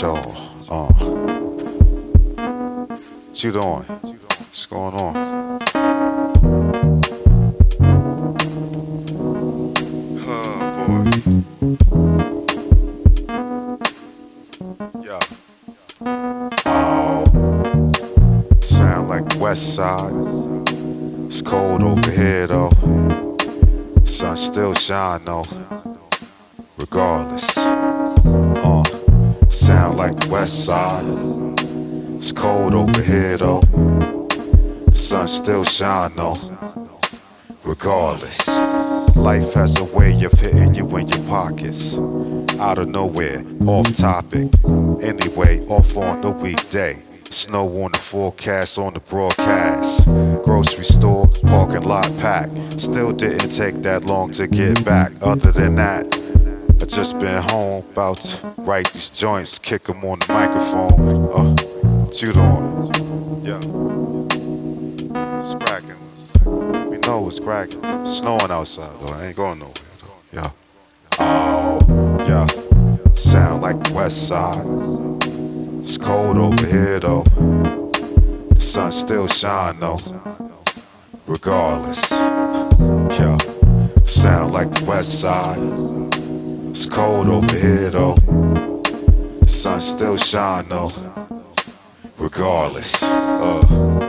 Y'all. Uh. What you doing? What's going on? Oh boy. Sound like West Side. It's cold over here though. Sun still shine though. Still shine though. Regardless. Life has a way of hitting you in your pockets. Out of nowhere, off topic. Anyway, off on the weekday. Snow on the forecast on the broadcast. Grocery store, parking lot packed. Still didn't take that long to get back. Other than that, I just been home, about to write these joints, kick 'em on the microphone. Uh, you doing? Yeah. It's cracking. It's snowing outside though. I ain't going nowhere though. Yeah. Oh, yeah. Sound like West Side. It's cold over here though. The sun still shine though. Regardless. Yeah. Sound like West Side. It's cold over here though. The sun still shine though. Regardless. Uh.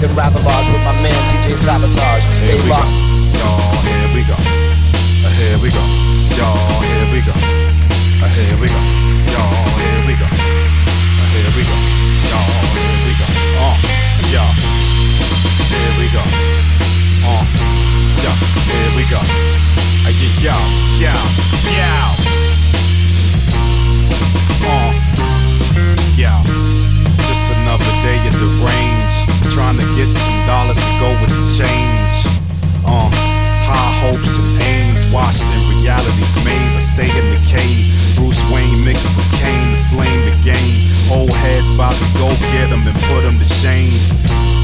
Effect and Rather with my man DJ Sabotage. Stay Here we go. locked. Y'all, here we go. Uh, here we go. Y'all, here we go. Uh, here we go. Y'all, here we go. Uh, here we go. Y'all, here we go. Uh, yeah. Here we go. Uh, yeah. Here we go. Uh, yeah, yo, yo. Uh, yeah. Just another day range. Trying to get some dollars to go with the change. Uh, high hopes and aims. Washed in reality's maze. I stay in the cave. Bruce Wayne mixed with Kane to flame the game. Old heads about to go get 'em and put 'em to shame.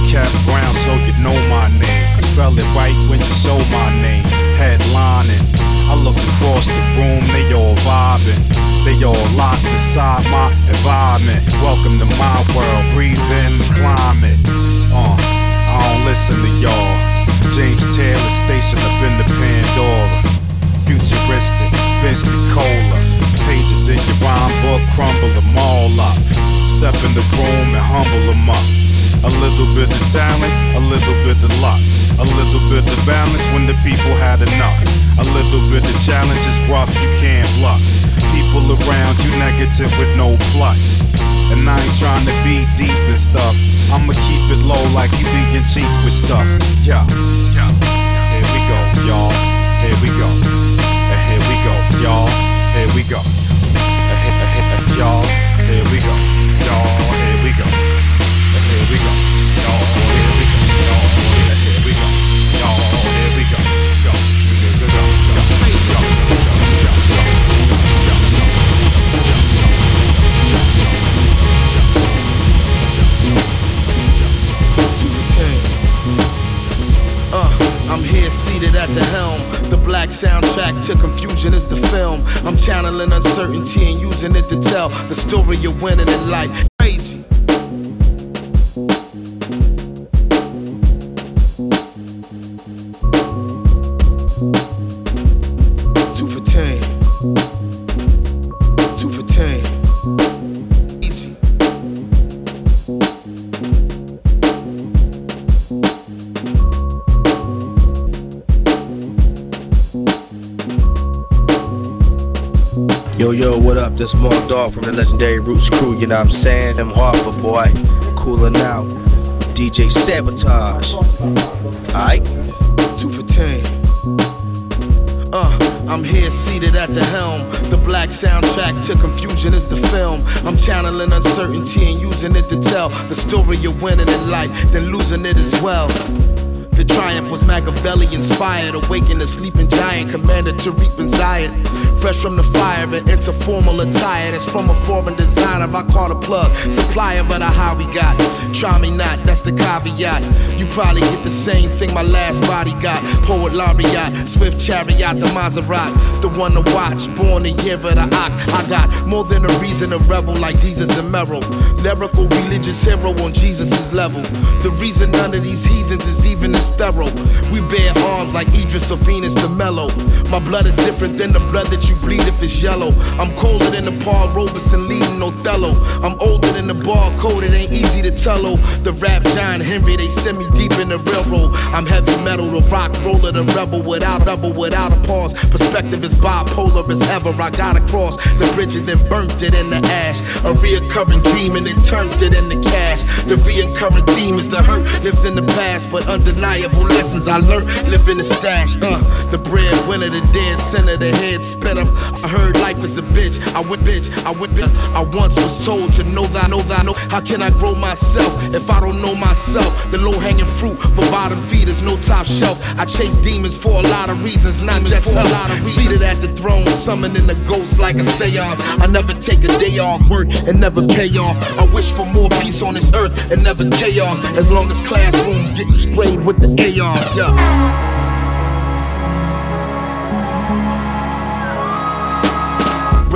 Kev Brown, so you know my name. Spell it right when you show my name. Headlining. I look across the room, they all vibing. They all locked inside my environment. Welcome to my world, breathe in the climate. Uh, I don't listen to y'all. James Taylor station up in the Pandora. Futuristic, Vince Cola. Pages in your rhyme book, crumble them all up. Step in the room and humble them up. A little bit of talent, a little bit of luck. A little bit of balance when the people had enough. A little bit of challenge is rough, you can't bluff. People around you negative with no plus. And I ain't trying to be deep and stuff. I'ma keep it low like you being cheap with stuff. Yeah, yeah. Here we go, y'all. Here we go. And here we go, y'all. Here we go. Y'all. Here we go. Here seated at the helm. The black soundtrack to confusion is the film. I'm channeling uncertainty and using it to tell the story of winning in life. Mark Dog from the legendary Roots crew, you know what I'm saying? I'm Harper, boy. Cooling out. DJ Sabotage. Alright? Two for ten. Uh, I'm here seated at the helm. The black soundtrack to confusion is the film. I'm channeling uncertainty and using it to tell the story of winning in life, then losing it as well. The triumph was Machiavelli inspired, awakened a sleeping giant, commanded to reap and Zion. Fresh from the fire and into formal attire that's from a foreign designer. I caught a plug, supplier of the how we got. Try me not, that's the caveat. You probably get the same thing my last body got. Poet laureate, swift chariot, the Maserati, the one to watch. Born the year of the ox. I got more than a reason to revel like Jesus and Merrill. Lyrical religious hero on Jesus' level. The reason none of these heathens is even as thorough. We bear arms like Idris or Venus de Milo. My blood is different than the blood that you bleed if it's yellow. I'm colder than the Paul Robeson leading Othello. I'm older than the bar code, it ain't easy to tell. oh. The rap giant Henry, they send me deep in the railroad. I'm heavy metal, the rock roller, the rebel without a rebel, without a pause. Perspective is bipolar as ever. I gotta cross the bridge and then burnt it in the ash. A reoccurring dream and then turned it into cash. The reoccurring theme is the hurt lives in the past, but undeniable lessons I learned living the stash. Uh, the breadwinner, the dead center, the head spinner. I heard life is a bitch. I went bitch. I went. bitch. I once was told to know that, know that, know. How can I grow myself if I don't know myself? The low hanging fruit for bottom feeders, no top shelf. I chase demons for a lot of reasons, not just for a lot of reasons. Seated at the throne, summoning the ghost like a seance. I never take a day off work and never pay off. I wish for more peace on this earth and never chaos. As long as classrooms getting sprayed with the ARs, yeah.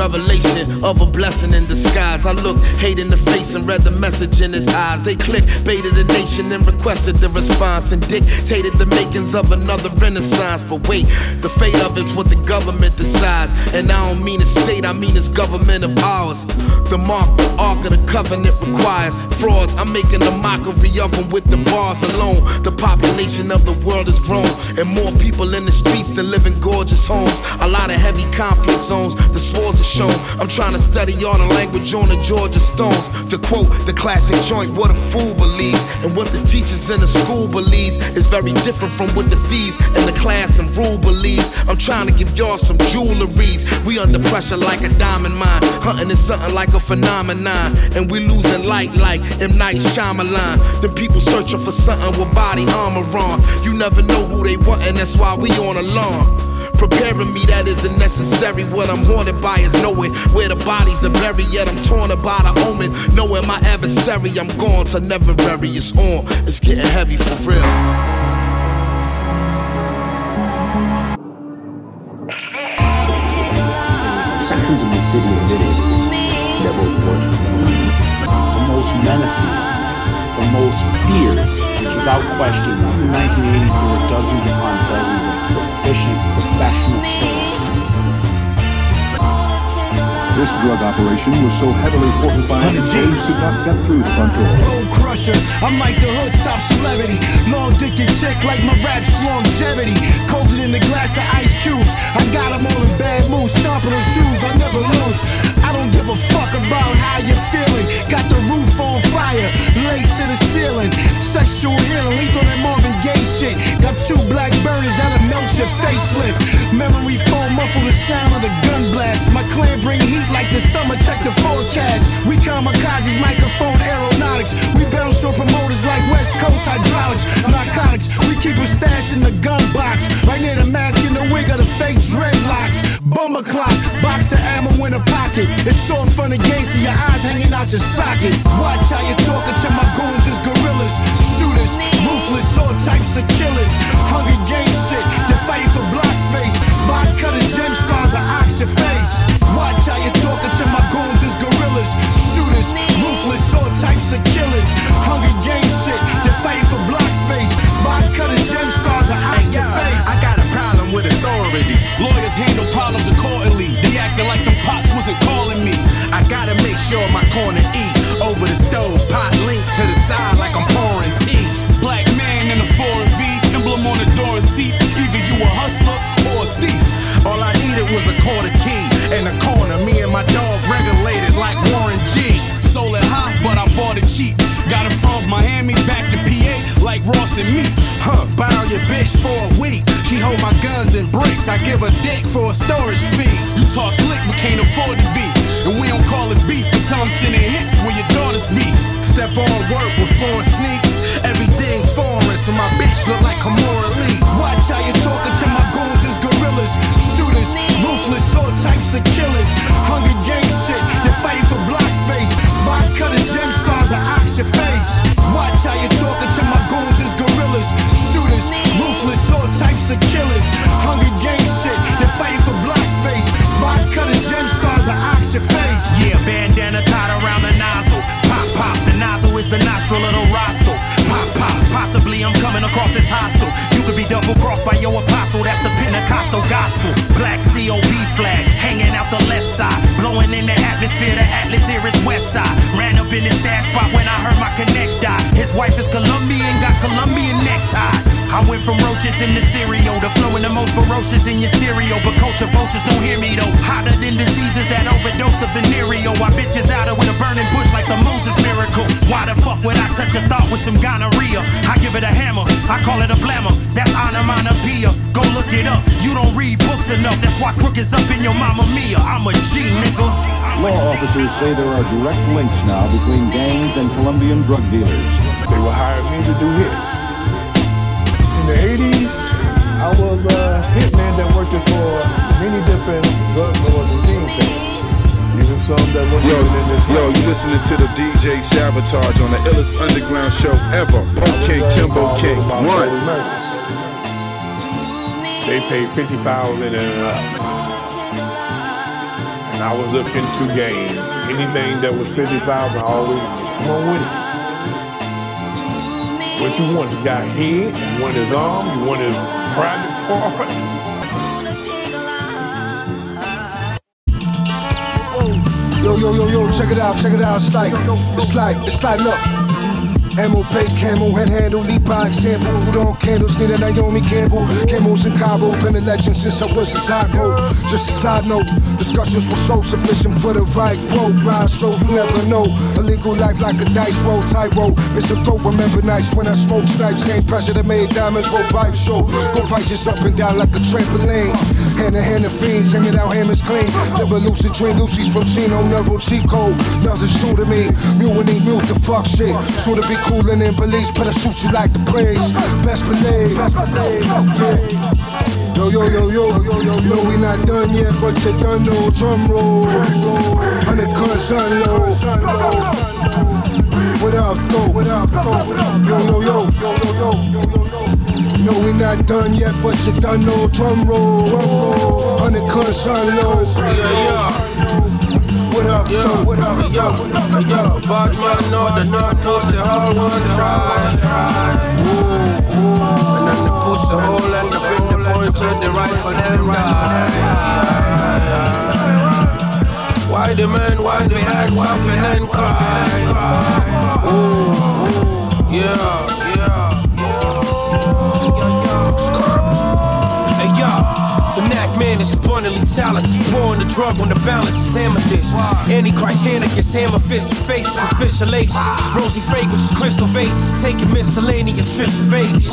Revelation of a blessing in disguise. I looked hate in the face and read the message in his eyes. They click baited the nation and requested the response and dictated the makings of another renaissance. But wait, the fate of it's what the government decides. And I don't mean a state, I mean it's government of ours. The mark, the ark of the covenant requires frauds. I'm making a mockery of them with the bars alone. The population of the world has grown, and more people in the streets than live in gorgeous homes. A lot of heavy conflict zones, the swords are shown. I'm trying to study all the language on the Georgia Stones. To quote the classic joint, what a fool believes, and what the teachers in the school believes is very different from what the thieves in the class and rule believes. I'm trying to give y'all some jewelries. We under pressure like a diamond mine, hunting is something like a phenomenon, and we losing light like M Night Shyamalan. Then people searching for something with body armor on. You never know who they want, and that's why we on alarm. Preparing me that isn't necessary. What I'm haunted by is knowing where the bodies are buried. Yet I'm torn about the omen. Knowing my adversary, I'm gone to never bury. It's on. It's getting heavy for real. sections of the city of Venice that were the most menacing, the most feared, without question. In the 1980s, there were dozens upon dozens of proficient, professional. This drug operation was so heavily fortified that police could not get through the front door. Crusher, I'm like the hood top celebrity. Long dick and chick like my rap's longevity. Colder than the glass of ice cubes. I got 'em all in bad mood, stomping on shoes. I never lose. I don't give a fuck about how you're feeling. Got the roof on fire, lace to the ceiling. Sexual healing, lethal that Marvin Gaye shit. Got two black burners that'll melt your facelift. Memory foam muffle the sound of the gun blast. My clan bring heat like the summer. Check the forecast. We kamikazes, microphone aeronautics. We on promoters like West Coast hydraulics, narcotics. We keep them stashed in the gun box. Right near the mask in the wig of the fake dreadlocks. Bomber clock, box of ammo in a pocket. It's fun and games, see your eyes hanging out your socket. Watch how you're talking to my goons as gorillas. Shooters, ruthless, all types of killers. Hunger Games shit, they're fighting for block space. Box cutter gem stars are ox your face. Watch how you're talking to my goons as gorillas. Shooters, ruthless, all types of killers. Hunger Games shit, they're fighting for block space. Box cutter gem stars Hey, your face. I got a problem with authority. Lawyers handle problems accordingly. They acting like them pops wasn't calling me. I gotta make sure my corner eat over the stove, pot linked to the side like I'm pouring tea. Black man in a foreign V, emblem on the door and seats. Either you a hustler or a thief. All I needed was a quarter key and a corner. Me and my dog regulated like Warren but I bought it cheap. Got it from Miami back to PA, like Ross and Meek. Huh, borrow your bitch for a week. She hold my guns and bricks. I give her dick for a storage fee. You talk slick, but can't afford to be. And we don't call it beef until I'm sending hits where your daughters be. Step on work with foreign sneaks. Everything foreign, so my bitch look like Kamora Lee. Watch how you talking to my goons as gorillas, shooters, ruthless, all types of killers. Hunger Games Cutter gem stars are ox your face. Watch how you talking to my goons as gorillas, shooters, ruthless, all types of killers. Hunger game shit, they're fighting for block space. Box cutter gem stars are ox your face. Yeah, bandana tied around the nozzle. Pop, pop, the nozzle is the nostril of the roscoe. Pop, pop, possibly I'm coming across as hostile. You could be double crossed by your apostle, that's the Pentecostal gospel. Black COB flag hanging out the left side. Blowing in the atmosphere, the atlas here is west side. Ran up in his stash spot when I heard my connect die. His wife is Colombian, got Colombian necktie. I went from roaches in the cereal to flowing the most ferocious in your stereo. But culture vultures don't hear me though. Hotter than diseases that overdose the venereal. I bitches out of with a burning bush like the Moses miracle. Why the fuck would I touch a thought with some gonorrhea? I give it a hammer, I call it a blammer. That's onomatopoeia. Go look it up. You don't read books enough. That's why crook is up in your mama mia. I'm a G nigga. Law officers say there are direct links now between gangs and Colombian drug dealers. They would hire me to do hits. In the 80s, I was a hitman that worked for many different drug lords and kingpins. Even some that were Yo, in this yo, you listening to the DJ Sabotage on the illest underground show ever. King, Timbo King, one. They paid 50000 and up. And I was looking to gain anything that was 50000 I always come on with it. What you want? You got head, you want his arm, you want his private part. Yo, yo, yo, check it out, check it out. It's like, it's like, it's like, look. Ammo, paint, camo, hand handle, lead by example. Food on candles, need a Naomi Campbell. Camos in Cabo, been a legend since I was a psycho. Just a side note, discussions were so sufficient for the right road. Ride slow, you never know. Illegal life like a dice roll, tightrope. Mr. Dope, remember nights when I smoke snipes. Same pressure that made diamonds go pipe show. Go prices up and down like a trampoline. Hand in hand, the fiends, hanging out hammers clean. Never lucid dream, Lucy's from Chino, Neuro Chico. Nothing shoot at me. Mule ain't mute the fuck shit. Sure to be coolin' in police, but I shoot you like the praise. Best believe. Yeah. Yo, yo, yo, yo, no, we not done yet, but you done no drum roll. Hundred guns unload. What up, though? What up, Yo, yo, yo, yo, yo, yo, yo, yo. No, we not done yet, but you done no drum roll. Hundred guns unload. Yeah, yeah. What up, Yo, though? What up, yo, yo, bad man know the north pussy one try. Ooh, ooh. And then the pussy hole end up in the point to the right for them die. Why the man want to act tough and cry? Ooh, ooh, yeah, yeah. Man is Phenomenally talented, pouring the drug on the balance, amethyst. Antichrist anarchist, hammer fist to faces, official aces. Rosy fragrance, crystal vases, taking miscellaneous trips of Vegas.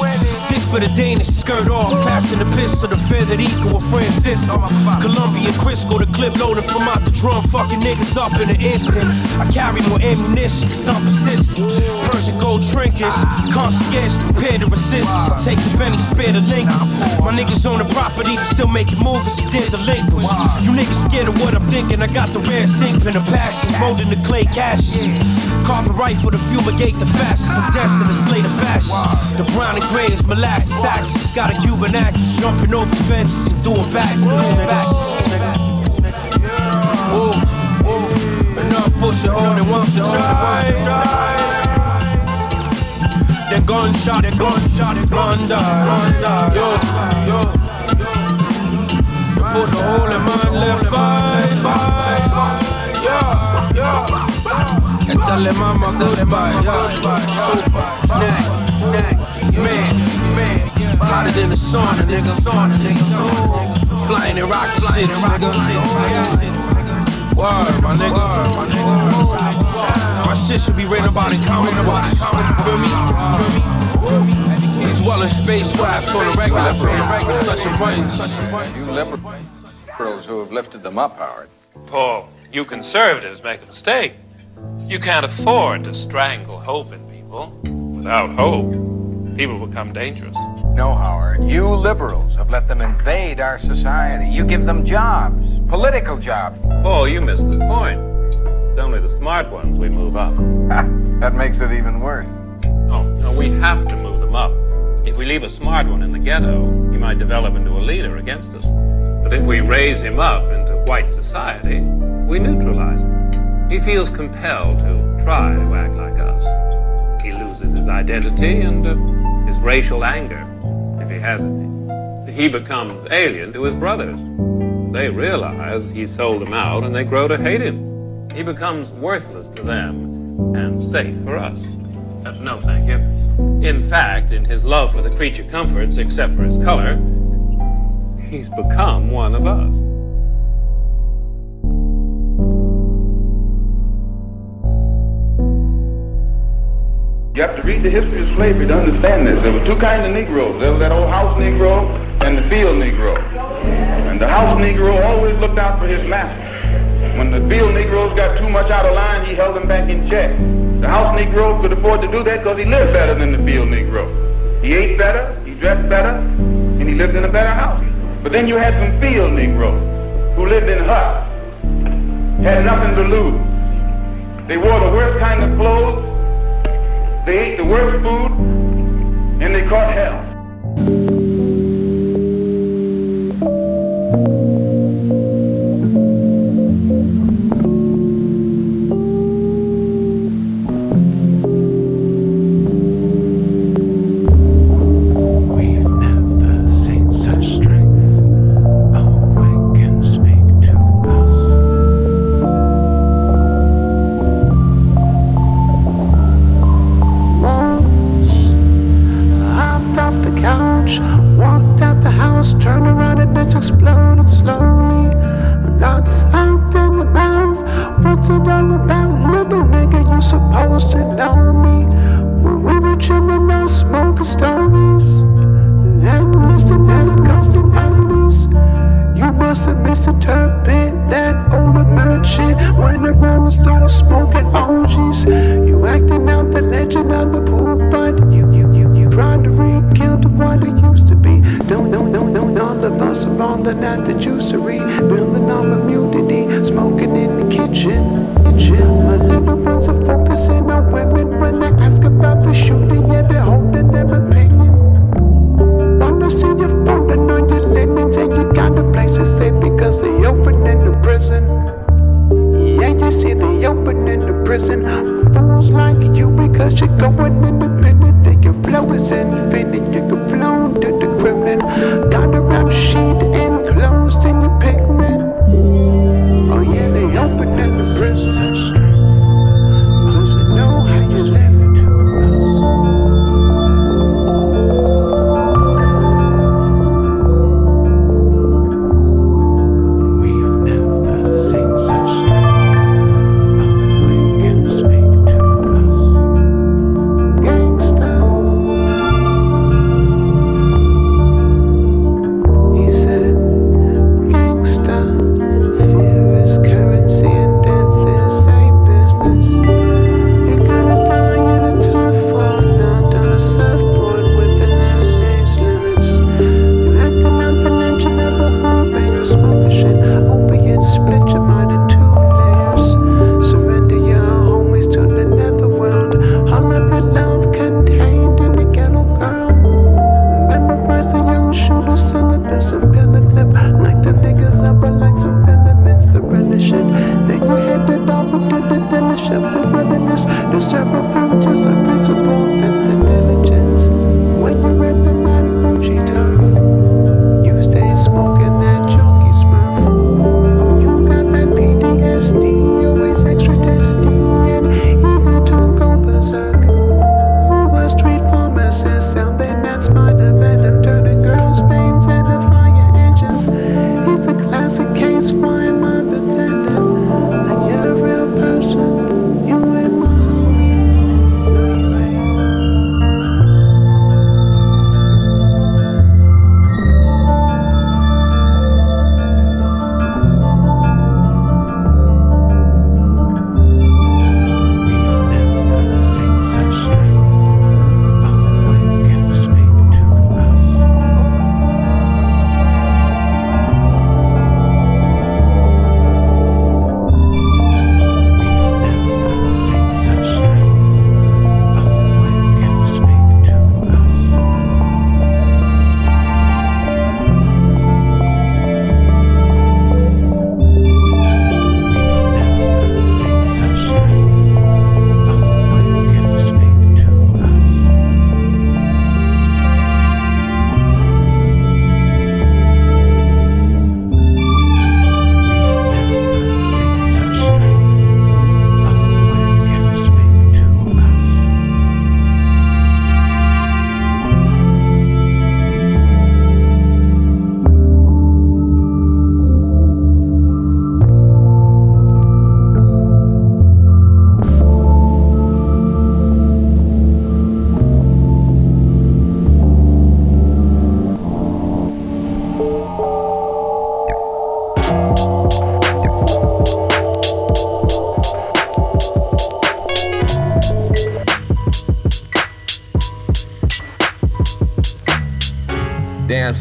Dick for the Danish, skirt off, passing the pistol, the feathered eagle of Francisco. Colombian Crisco, the clip loading from out the drum, fucking niggas up in an instant. I carry more ammunition, cause I'm persistent. Persian gold trinkets, concierge prepared to resist. Take the penny, spare the link. My niggas own the property, still making moves, it's dead delinquents. You niggas scared of what I'm thinking, I got the rare sink pen of passion, molding the clay cashes. Carbon rifle to fumigate the fastest, I'm destined to slay the fascists. The brown and gray is molasses axis, got a Cuban actress jumping over fences and doing backflips, nigga. Whoa, whoa, enough pushing and one for try. Then gunshot, then gunshot, then gun die. Yo, yo, yo. Put the in my left eye. Yeah, yeah. And tell him I'm a good boy. Yeah, super, neck, neck, man, man. Hotter than the sauna, nigga. Flying in rocket ships, nigga. Word, my nigga. My shit should be written about in comic books. Feel me? Feel me? Dwelling spacecrafts on the regular, fam. Touching buttons. You liberals who have lifted them up, Howard. Paul, you conservatives make a mistake. You can't afford to strangle hope in people. Without hope, people become dangerous. No, Howard. You liberals have let them invade our society. You give them jobs, political jobs. Paul, you missed the point. It's only the smart ones we move up. that makes it even worse. No, no, we have to move them up. If we leave a smart one in the ghetto, he might develop into a leader against us. But if we raise him up into white society, we neutralize him. He feels compelled to try to act like us. He loses his identity and uh, his racial anger, if he has any. He becomes alien to his brothers. They realize he sold them out and they grow to hate him. He becomes worthless to them and safe for us. Uh, no, thank you. In fact, in his love for the creature comforts, except for his color, he's become one of us. You have to read the history of slavery to understand this. There were two kinds of Negroes. There was that old house Negro and the field Negro. And the house Negro always looked out for his master. When the field Negroes got too much out of line, he held them back in check. The house Negro could afford to do that because he lived better than the field Negro. He ate better, he dressed better, and he lived in a better house. But then you had some field Negroes who lived in huts, had nothing to lose. They wore the worst kind of clothes, they ate the worst food, and they caught hell.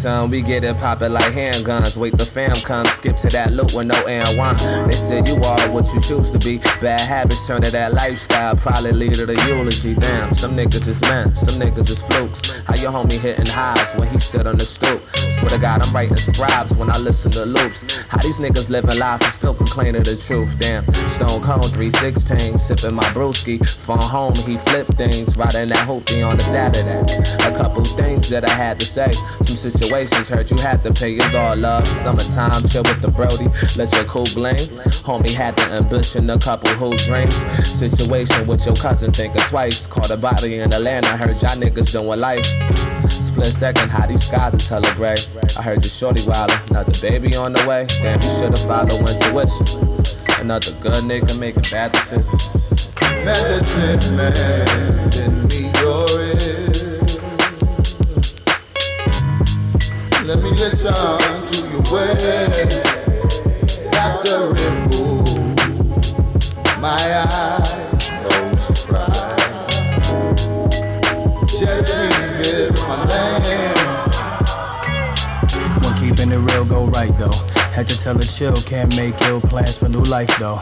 Son, we get it poppin' like handguns. Wait, the fam come, skip to that loop with no air one. They said you are what you choose to be. Bad habits turn to that lifestyle, probably lead to the eulogy. Damn, some niggas is men, some niggas is flukes. How your homie hitting highs when he sit on the stoop? Swear to God, I'm writing scribes when I listen to loops. How these niggas living life and still complaining the truth? Damn, Stone Cold 316, sipping my brewski. Phone home, he flip things, riding that hoopty on a Saturday. A couple things that I had to say. Some situations hurt, you had to pay. It's all love. Summertime, chill with the Brody. Let your cool blame. Homie had the ambition, a couple who drinks. Situation with your cousin thinking twice. Caught a body in I heard y'all niggas doing life. Split second, how these skies is hella gray. I heard the shorty wildin', another baby on the way. Damn, you should've followed intuition. Another good nigga making bad decisions. Medicine man, lend me your. Let me listen to your words. Doctor, remove my eyes, real go right though. Had to tell her chill, can't make ill plans for new life though.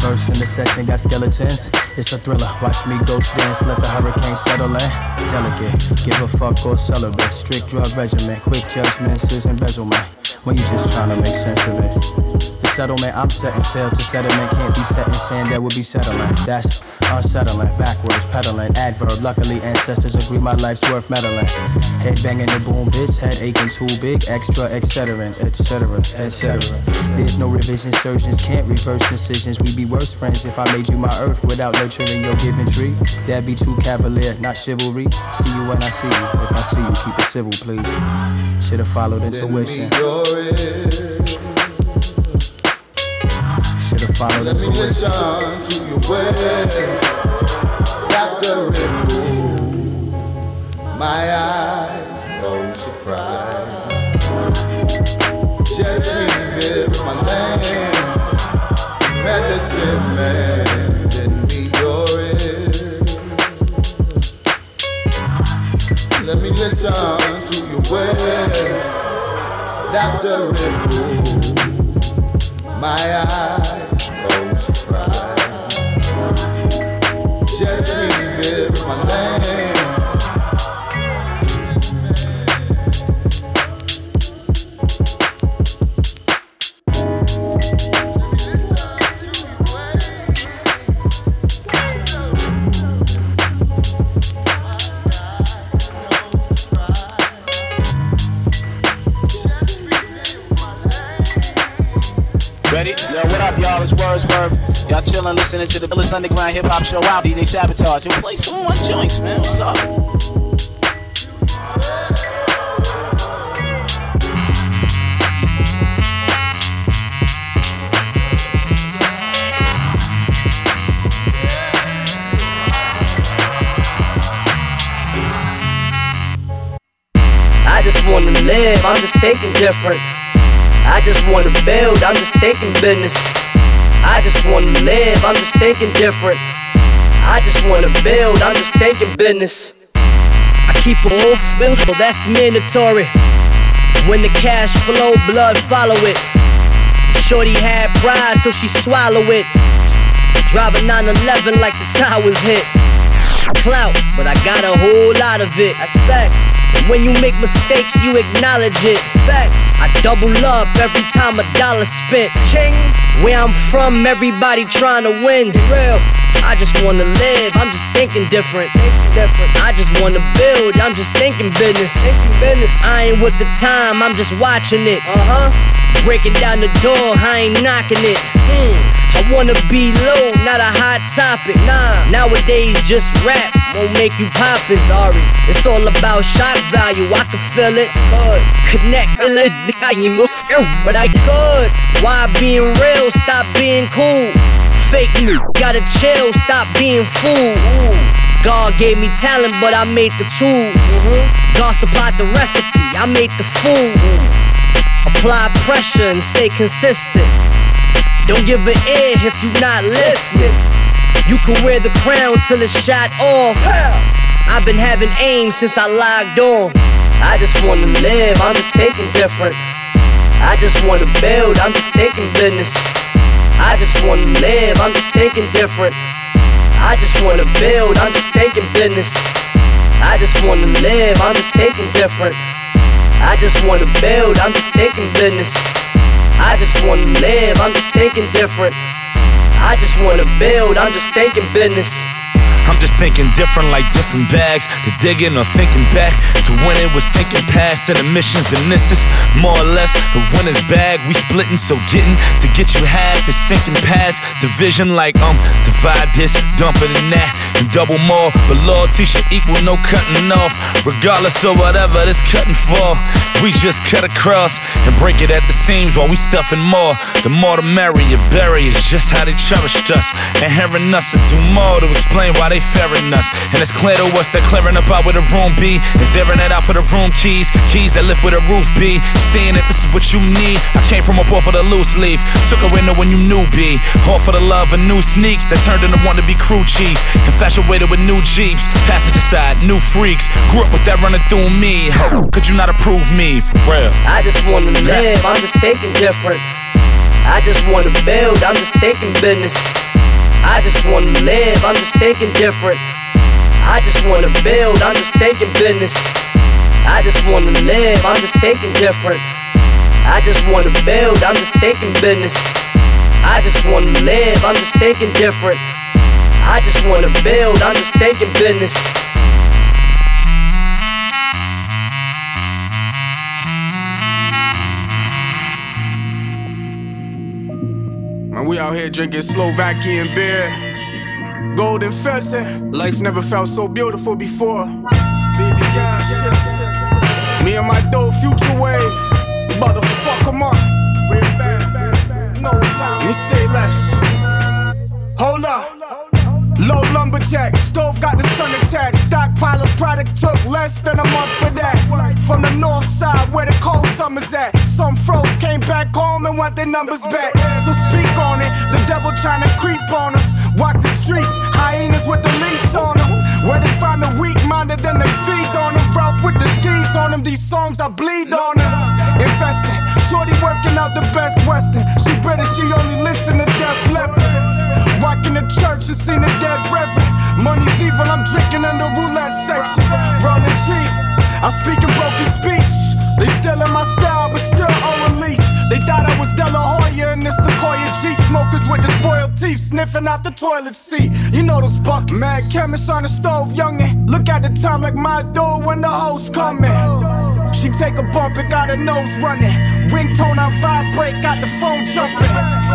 Verse in the section got skeletons. It's a thriller. Watch me ghost dance, let the hurricane settle in. Delicate, give a fuck or celibate. Strict drug regimen, quick judgments is embezzlement. When you just trying to make sense of it. The settlement I'm setting sail to settlement can't be set in sand that would be settling. That's unsettling, backwards pedaling, adverb. Luckily ancestors agree my life's worth meddling. Head banging the boom, bitch, head aching too big, extra, etc., etc., etc. There's no revision, surgeons can't reverse decisions. We'd be worse friends if I made you my earth without nurturing your giving tree. That'd be too cavalier, not chivalry. See you when I see you. If I see you, keep it civil, please. Should've followed intuition. Should've followed Let to words. Doctor, remove my eyes, no surprise. Just reveal my land. Medicine man, lend me your ear. Let me listen to your words. Doctor, remove my eyes, Y'all chillin', listening to the Illest Underground Hip Hop Show out. DJ Sabotage. And play some more joints, man. What's up? I just wanna live, I'm just thinking different. I just wanna build, I'm just thinking business. I just wanna live, I'm just thinking different. I just wanna build, I'm just thinking business. I keep a wolf, well, that's mandatory. When the cash flow, blood follow it. Shorty had pride till she swallow it. Driving 911 like the towers hit. Clout, but I got a whole lot of it. That's facts. And when you make mistakes, you acknowledge it. Facts. I double up every time a dollar spent. Ching. Where I'm from, everybody trying to win. Real. I just wanna live, I'm just thinking different. different. I just wanna build, I'm just thinking business. Thinking business. I ain't with the time, I'm just watching it. Uh huh. Breaking down the door, I ain't knocking it. Hmm. I wanna be low, not a hot topic. Nah, nowadays just rap won't make you poppin'. Sorry, it's all about shock value. I can feel it. Good. Connect. I ain't feel, but I could. Why being real? Stop being cool. Fake me, gotta chill. Stop being fool. God gave me talent, but I made the tools. God supplied the recipe, I made the food. Apply pressure and stay consistent. Don't give an ear if you not listening. You can wear the crown till it's shot off. I've been having aim since I logged on. I just wanna live, I'm just thinking different. I just wanna build, I'm just thinking business. I just wanna live, I'm just thinking different. I just wanna build, I'm just thinking business. I just wanna live, I'm just thinking different. I just wanna build, I'm just thinking business. I just wanna live, I'm just thinking different. I just wanna build, I'm just thinking business. I'm just thinking different, like different bags. The digging or thinking back to when it was thinking past and emissions. And this is more or less the winner's bag. We splitting, so getting to get you half is thinking past division. Like um, divide this, dump it in that, and double more. But loyalty should equal no cutting off, regardless of whatever this cutting for. We just cut across and break it at the seams while we stuffing more. The more the merrier, bury is just how they cherished us. And hearing us to do more to explain why they ferrying us. And it's clear to us that clearing up out where the room be is airing it out for the room keys. Keys that lift where the roof be. Seeing that this is what you need. I came from up off of the loose leaf. Took her in when you knew be. All for the love of new sneaks that turned into one to be crew chief. Infatuated with new Jeeps. Passenger side, new freaks. Grew up with that running through me. How could you not approve me? For real. I just wanna live, I'm just thinking different. I just wanna build, I'm just thinking business. I just wanna live, I'm just thinking different. I just wanna build, I'm just thinking business. I just wanna live, I'm just thinking different. I just wanna build, I'm just thinking business. I just wanna live, I'm just thinking different. I just wanna build, I'm just thinking business. We out here drinking Slovakian beer. Golden Pheasant. Life never felt so beautiful before. Baby girl, shit. Me and my dope future waves. About to fuck 'em up. No time. Me say less. Hold up. Low lumberjack, stove got the sun attached. Stockpile of product took less than a month for that. From the north side, where the cold summer's at. Some froze came back home and want their numbers back. So speak on it. The devil trying to creep on us. Walk the streets, hyenas with the leash on them. Where they find the weak minded, then they feed on them. Ralph with the skis on them. These songs I bleed on them. Infested, shorty working out the best western. She British, she only listen to Def Leppard. Walking the church and seen the dead reverend. Money's evil, I'm drinking in the roulette section. Rolling cheap, I'm speaking broken speech. They still in my style, but still unreleased. They thought I was De La Hoya in this Sequoia Jeep. Smokers with the spoiled teeth, sniffing out the toilet seat. You know those buckets. Mad chemists on the stove, youngin'. Look at the time like my door when the host coming. She take a bump and got her nose running. Ringtone on vibrate, got the phone jumping.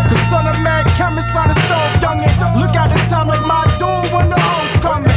The son of man chemist on the stove, youngin'. Look at the time like my dude when the hoes coming.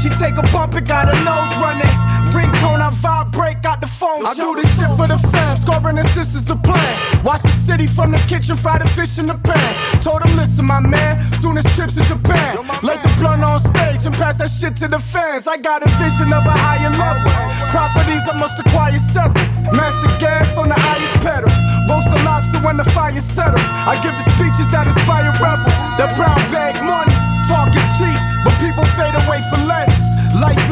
She take a bump and got her nose running. Ringtone I vibrate, got the phone. I do this shit for the fam, scoring assists is the plan. Watch the city from the kitchen, fry the fish in the pan. Told him, listen, my man, soon as trips to Japan. Light the blunt on stage and pass that shit to the fans. I got a vision of a higher level. Properties I must acquire several. Match the gas on the highest pedal. Roast a lobster when the fire settle. I give the speeches that inspire rebels. That brown bag money, talk is cheap, but people fade away for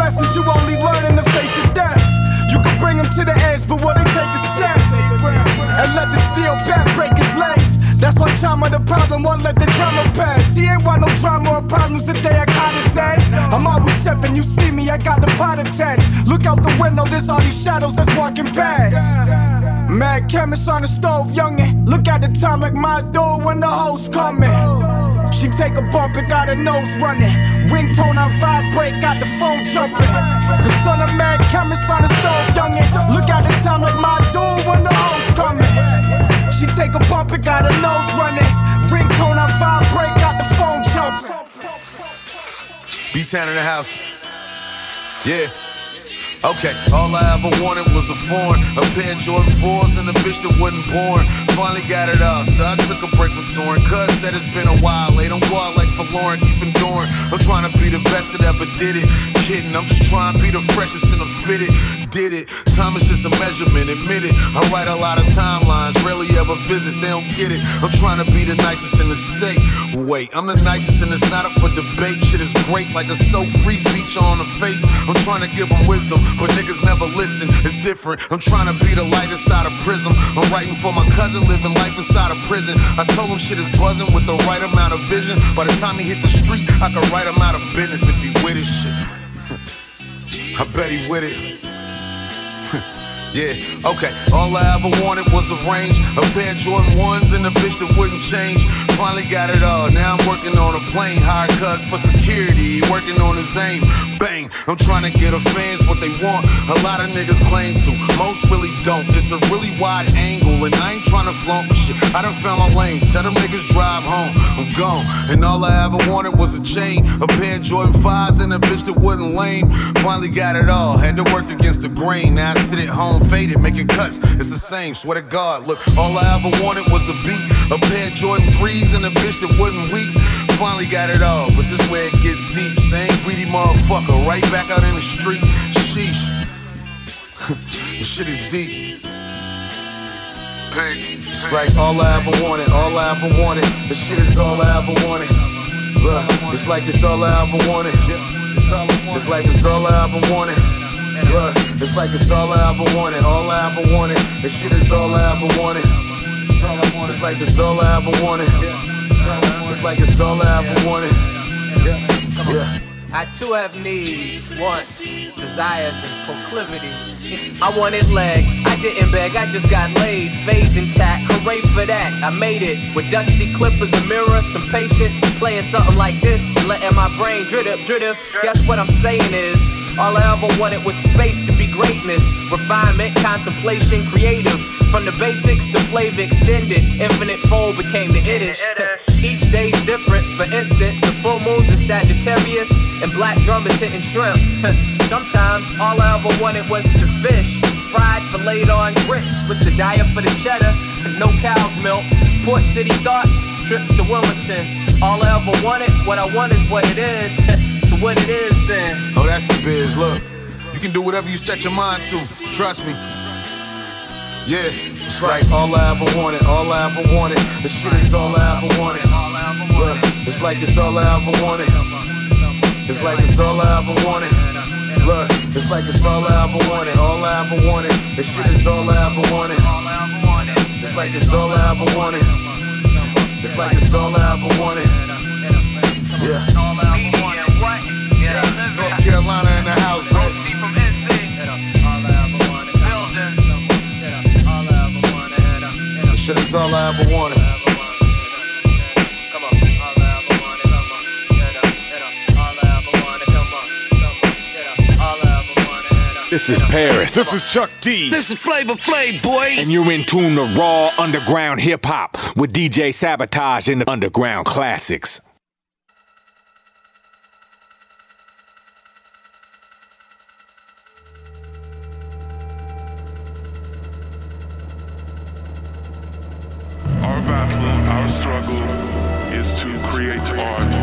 lessons you only learn in the face of death. You can bring them to the edge, but will they take a step? And let the steel bat break his legs. That's why trauma the problem, won't let the drama pass. He ain't want no drama or problems if they I caught his ass. I'm always chefing, you see me, I got the pot attached. Look out the window, there's all these shadows that's walking past. Mad chemist on the stove, youngin'. Look at the time like my door when the hoes coming. She take a bump and got her nose running. Ringtone on vibrate, got the phone jumping. The son of mad chemist on the stove, youngin'. Look out the town like my door when the hoes coming. She take a bump and got her nose running. Ringtone on vibrate, got the phone jumping. B-Town in the house. Yeah. Okay, all I ever wanted was a foreign, a pair of Jordan 4s and a bitch that wasn't born. Finally got it off, so I took a break from touring. Cuz said it's been a while, they don't go out like for Lauren, keep enduring. I'm trying to be the best that ever did it. Kidding, I'm just trying to be the freshest and the fitted. Did it, time is just a measurement, admit it. I write a lot of timelines, rarely ever visit, they don't get it. I'm trying to be the nicest in the state. Wait, I'm the nicest and it's not up for debate. Shit is great, like a so free feature on the face. I'm trying to give them wisdom, but niggas never listen. It's different. I'm trying to be the light inside a prism. I'm writing for my cousin living life inside a prison. I told him shit is buzzing with the right amount of vision. By the time he hit the street, I could write him out of business if he with his shit. I bet he with it. Crypt. Yeah, okay. All I ever wanted was a range, a pair of Jordan 1s and a bitch that wouldn't change. Finally got it all. Now I'm working on a plane, hired cuz for security, working on his aim. Bang, I'm trying to get a fans what they want. A lot of niggas claim to, most really don't. It's a really wide angle, and I ain't trying to flaunt my shit. I done found my lane. Tell them niggas drive home. I'm gone, and all I ever wanted was a chain, a pair of Jordan 5s and a bitch that wouldn't lame. Finally got it all. Had to work against the grain. Now I sit at home faded, making cuts. It's the same, swear to God. Look, all I ever wanted was a beat, a pair of Jordan 3s and a bitch that wouldn't weak. Finally got it all, but this way it gets deep. Same greedy motherfucker, right back out in the street. Sheesh. this shit is deep. It's like all I ever wanted, all I ever wanted. This shit is all I ever wanted. Look, it's like it's all I ever wanted. It's like it's all I ever wanted. Look, it's like it's all I ever wanted, all I ever wanted. This shit is all I ever wanted. It's like it's all I ever wanted. It's like it's all I ever wanted. Yeah. I too have needs, wants, desires, and proclivities. I wanted leg, I didn't beg, I just got laid. Fades intact, hooray for that, I made it. With dusty clippers, a mirror, some patience. Playing something like this, and letting my brain drip, drip. Guess what I'm saying is, all I ever wanted was space to be greatness, refinement, contemplation, creative. From the basics to flavor extended, infinite fold became the ittish. Each day's different. For instance, the full moons in Sagittarius and black drummers hitting shrimp. Sometimes all I ever wanted was to fish, fried, filleted on grits with the diet for the cheddar, no cow's milk. Port City thoughts, trips to Wilmington. All I ever wanted, what I want is what it is. what it is then? Oh, that's the biz. Look, you can do whatever you set your mind to. Trust me. Yeah, it's like all I ever wanted, all I ever wanted. This shit is all I ever wanted. Look, it's like it's all I ever wanted. It's like it's all I ever wanted. Look, it's like it's all I ever wanted, all I ever wanted. This shit is all I ever wanted. It's like it's all I ever wanted. It's like it's all I ever wanted. Yeah. North Carolina in the house, bro. This shit is all I ever wanted. This is Paris. This is Chuck D. This is Flavor Flav, boy. And you're in tune to raw underground hip hop with DJ Sabotage in the Underground Classics. Our battle, our struggle is to create art.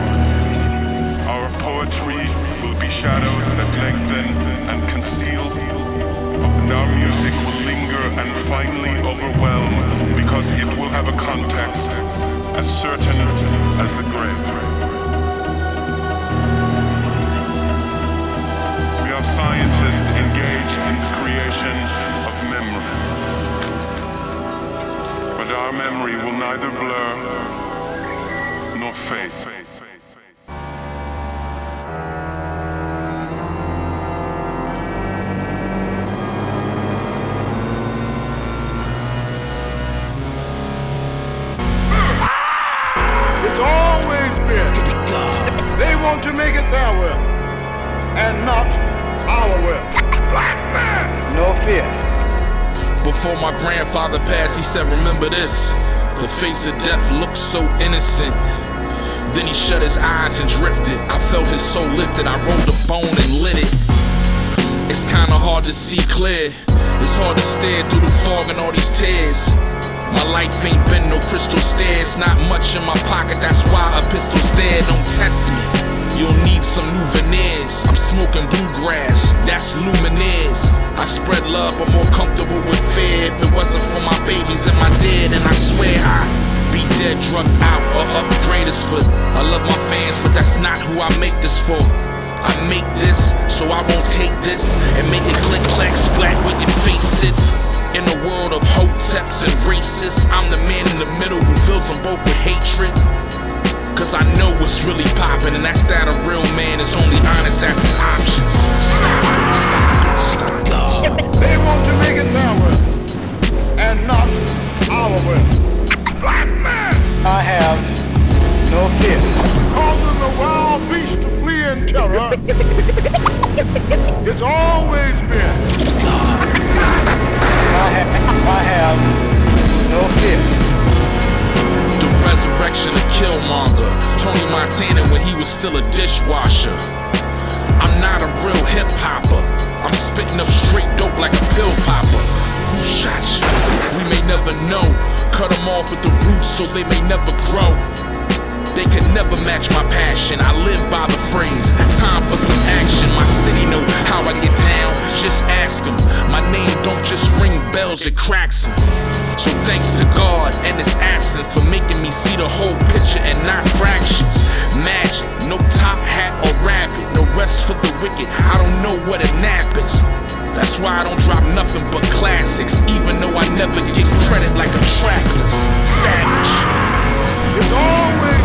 Our poetry will be shadows that lengthen and conceal, and our music will linger and finally overwhelm because it will have a context as certain as the grave. We are scientists engaged in the creation of memory. But our memory will neither blur nor fade. It's always been. They want to make it their will and not our will. Black man! No fear. Before my grandfather passed, he said, Remember this. The face of death looks so innocent. Then he shut his eyes and drifted. I felt his soul lifted. I rolled a bone and lit it. It's kinda hard to see clear. It's hard to stare through the fog and all these tears. My life ain't been no crystal stairs. Not much in my pocket, that's why a pistol's there. Don't test me. You'll need some new veneers. I'm smoking bluegrass, that's lumineers. I spread love, but more comfortable with fear. If it wasn't for my babies and my dead, and I swear I'd be dead, drug out, or upgrade his foot. I love my fans, but that's not who I make this for. I make this, so I won't take this and make it click, clack, splat where your face sits. In a world of hoteps and racists, I'm the man in the middle who fills them both with hatred. Cause I know what's really poppin', and that's that a real man is only honest as his options. Stop it, stop it, stop it. They want to make it their will and not our will. Black man! I have no fear. Causing the wild beast to flee in terror. it's always been. God. I have, I have no fear. Resurrection of Killmonger. Tony Montana when he was still a dishwasher. I'm not a real hip hopper. I'm spitting up straight dope like a pill popper. Who shot you? We may never know. Cut them off at the roots so they may never grow. They could never match my passion. I live by the phrase. Time for some action. My city know how I get down. Just ask them. My name don't just ring bells, it cracks them. So thanks to God and His absence for making me see the whole picture and not fractions. Magic, no top hat or rabbit, no rest for the wicked. I don't know what a nap is. That's why I don't drop nothing but classics, even though I never get credit like a trackless savage. It's always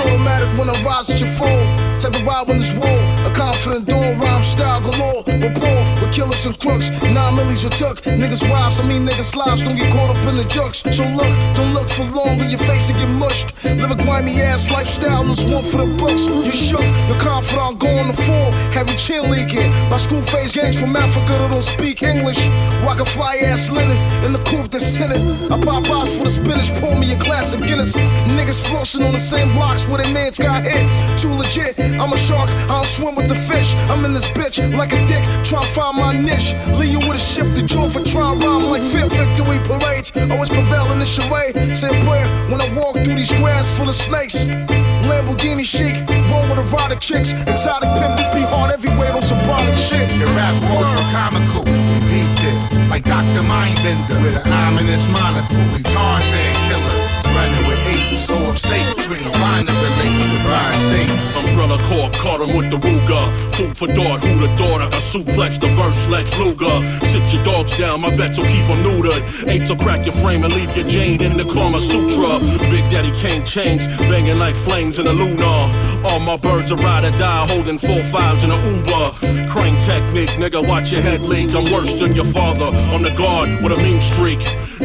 automatic when I rise at your fall. Type of ride when it's war. A confident dawn, rhyme style galore. Rapport with killers and crooks. Nine millies with tuck. Niggas' wives, I mean niggas' lives. Don't get caught up in the junks. So look, don't look for long or your face will get mushed. Live a grimy ass lifestyle, there's one for the books. You shook, you're confident, go on the floor. Have your chin leaking. By school phase gangs from Africa that don't speak English. Rock a fly ass linen in the coupe that's sinning. I pop eyes for the spinach, pour me a glass of Guinness. Niggas flossing on the same blocks where their mans got hit. Too legit, I'm a shark, I don't swim with the fish. I'm in this bitch like a dick, try to find my niche. Leave you with a shift, shifted jaw for trying rhyme like fifth victory parades. Always prevail in the charade. Say a prayer when I walk through these grass full of snakes. Lamborghini chic, roll with erotic chicks. Exotic pimp, this be hard everywhere on some product shit. Your rap world, you're comical. You peeped it. Like Dr. Mindbender with an ominous monocle. We Corp caught him with the Ruger. Food for thought, who the thought? I got suplex, the verse Lex Luger. Sit your dogs down, my vets will keep them neutered. Apes will crack your frame and leave your Jane in the Karma Sutra. Big Daddy Kane chains, banging like flames in the lunar. All my birds are ride or die, holding four fives in a Uber. Crane technique, nigga, watch your head leak. I'm worse than your father. On the guard with a mean streak.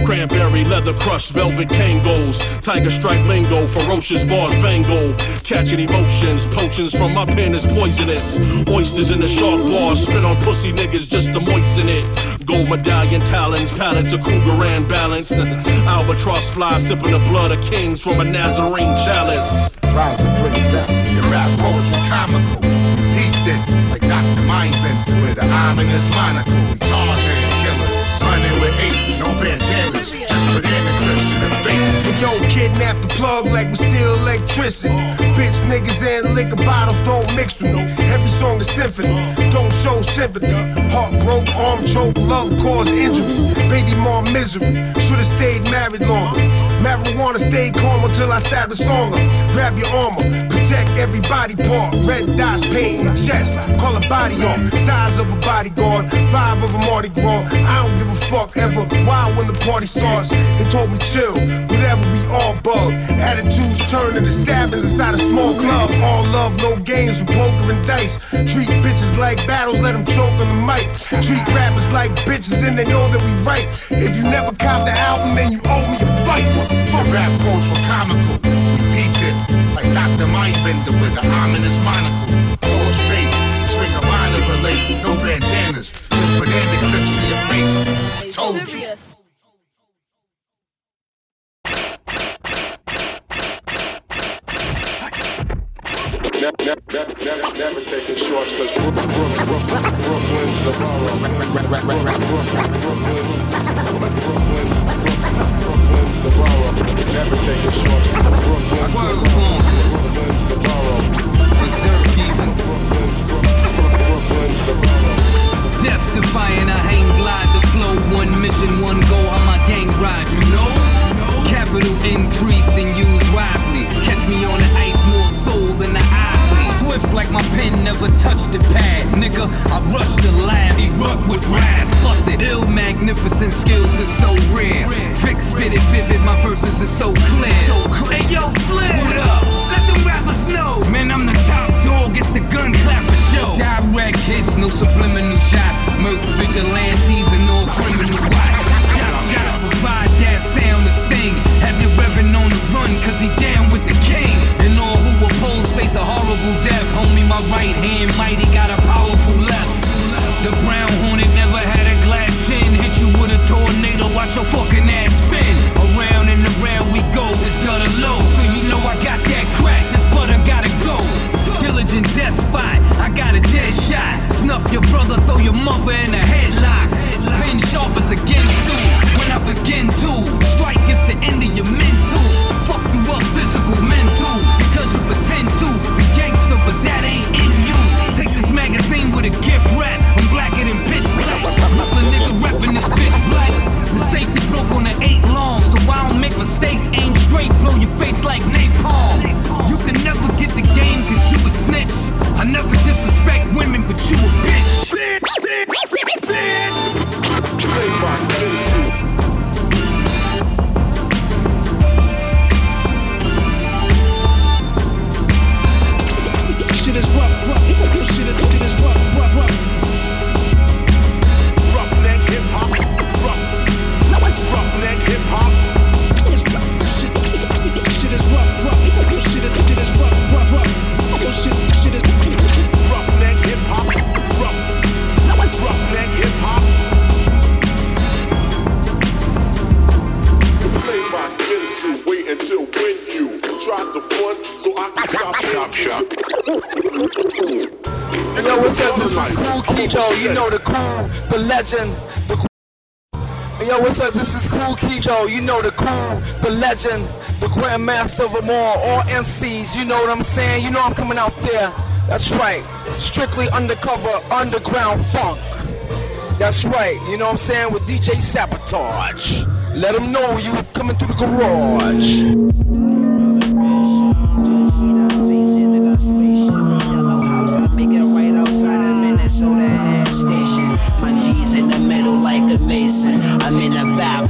Cranberry leather crushed velvet Kangols. Tiger stripe lingo, ferocious bars bango. Catching emotions, potions from my pen is poisonous. Oysters in the shark bars, spit on pussy niggas just to moisten it. Gold medallion talons, pallets of Krugerrand balance. Albatross fly sipping the blood of kings from a Nazarene chalice. Rise and bring it down. Your rap poetry comical. You peeped it like Dr. Mindbender with an ominous monocle. We Tarzan killer, running with eight, no bandanas, in face. Hey, yo, kidnap the plug like we steal electricity. Bitch niggas and liquor bottles don't mix with me. Every song is symphony, don't show sympathy. Heart broke, arm choke, love cause injury. Baby mom misery, should've stayed married longer. Marijuana stayed calm until I stabbed a song. Grab your armor, protect every body part. Red dots paint your chest, call a body on. Size of a bodyguard, vibe of a Mardi Gras. I don't give a fuck ever. Why when the party starts? They told me chill, whatever we all bug. Attitudes turn into stabbings inside a small club. All love, no games with poker and dice. Treat bitches like battles, let them choke on the mic. Treat rappers like bitches and they know that we right. If you never cop the album, then you owe me a fight. Fuck rap quotes were comical. We peeped it like Dr. Mindbender with an ominous monocle. Go upstate, swing a line of relate, no bandanas, just banana clips in your face. Told you. Never, never, never, never taking shorts cause Brook, Brook, Brook, Brooklyn's the borough. Brooklyn's, Brooklyn's the borough. Never taking shorts. Brooklyn's the. Brooklyn's the borough. Berserk even. Brooklyn's the borough. Death defying, I hang glide the flow. One mission, one goal, how my gang ride, you know? Capital increased and used wisely. Catch me on the Swift like my pen never touched the pad. Nigga, I rush the lab, erupt with wrath. Fuss it, ill, magnificent skills are so rare. Fix, spit it, vivid, my verses are so clear. Hey yo, Flip, what up? Let them rappers know. Man, I'm the top dog, it's the gun clapper show. Direct hits, no subliminal shots. Murk vigilantes and all criminal watch. Chop, chop, provide that sound to sting. Have your reverend on the run, cause he down with the king. Who a horrible death. Homie, my right hand mighty got a powerful left. The brown hornet never had a glass chin. Hit you with a tornado, watch your fucking ass spin. Around and around we go, it's gutter low. So you know I got that crack, this butter gotta go. Diligent death spot, I got a dead shot. Snuff your brother, throw your mother in a headlock. Pin sharp as a Ginsu. When I begin to strike, it's the end of your mental. Shop. Yo, what's up? This is Cool Kijo. You know the cool, the legend, the. Yo, what's up? This is Cool Kijo. You know the cool, the legend, the grandmaster of them all, all MCs. You know what I'm saying? You know I'm coming out there. That's right. Strictly undercover, underground funk. That's right, you know what I'm saying? With DJ Sabotage. Let them know you coming through the garage.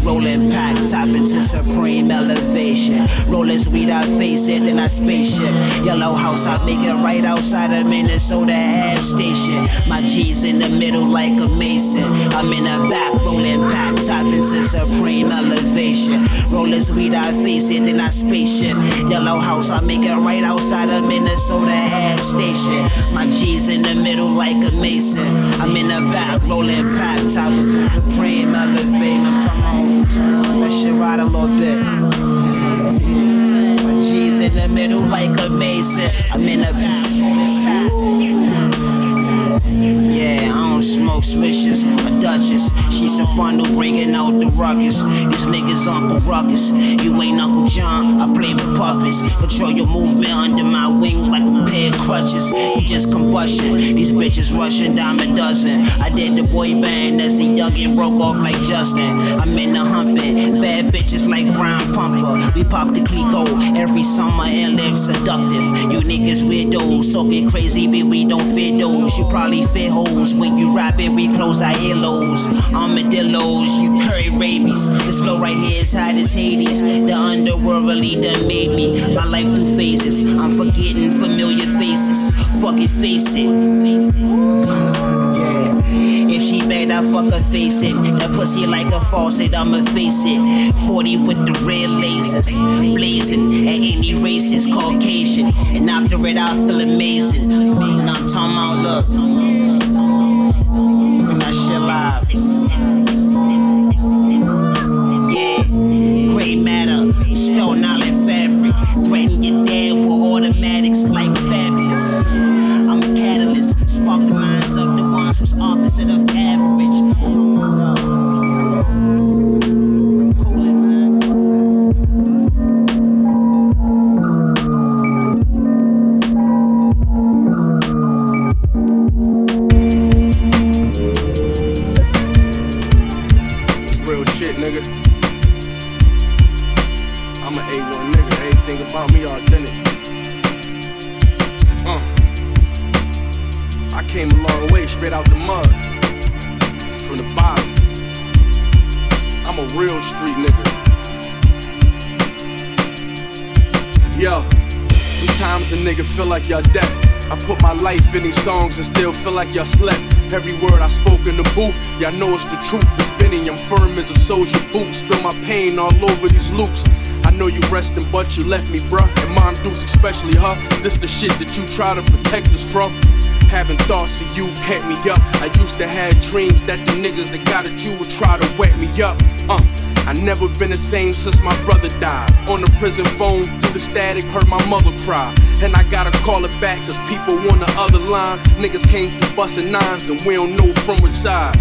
Rolling pack, tap into supreme elevation. Rolling sweet, I face it, then I spaceship. Yellow house, I make it right outside of Minnesota station. My G's in the middle like a mason. I'm in the back, rolling pack, tap into supreme elevation. Rolling sweet, I face it, then I spaceship. Yellow house, I make it right outside of Minnesota Ave station. My G's in the middle like a mason. I'm in the back, rolling pack, top into supreme elevation. I'm talking that shit ride a little bit. My G's in the middle like a mason. I'm in the yeah, I don't smoke swishes or Dutches. She's a funnel bringing out the ruckus. These niggas Uncle Ruckus. You ain't Uncle John, I play with puppets. Control your movement under my wing like a pair of crutches. You just combustion. These bitches rushing dime a dozen. I did the boy band as a youngin' broke off like Justin. I'm in the humping. Bad bitches like Brian Pumper. We pop the Clicquot every summer and live seductive. You niggas weirdos talking crazy, but we don't fit those. You probably fit holes when you rap it. We close our earlobes. Armadillos, you curry rabies. This flow right here is hot as Hades. The underworld really done made me. My life through phases. I'm forgetting familiar faces. Fuck it, face it. If she bad, I fuck her face it. That pussy like a faucet, I'ma face it. 40 with the red lasers, blazing at any races, Caucasian. And after it, I feel amazing. And I'm talking about look. Live. Yeah, gray matter, stone island fabric. Threaten your dad with automatics like fabulous. I'm a catalyst, spark the minds of the ones who's opposite of these songs and still feel like y'all slept. Every word I spoke in the booth, y'all know it's the truth. It's Benny, I'm firm as a soldier boot. Spill my pain all over these loops. I know you resting, but you left me, bruh. And Mom Deuce, especially her. This the shit that you try to protect us from. Having thoughts of you kept me up. I used to have dreams that the niggas that got at you would try to wet me up. Uh, I never been the same since my brother died. On the prison phone, the static, heard my mother cry. And I gotta call it back, cause people on the other line. Niggas came through busting nines, and we don't know from which side.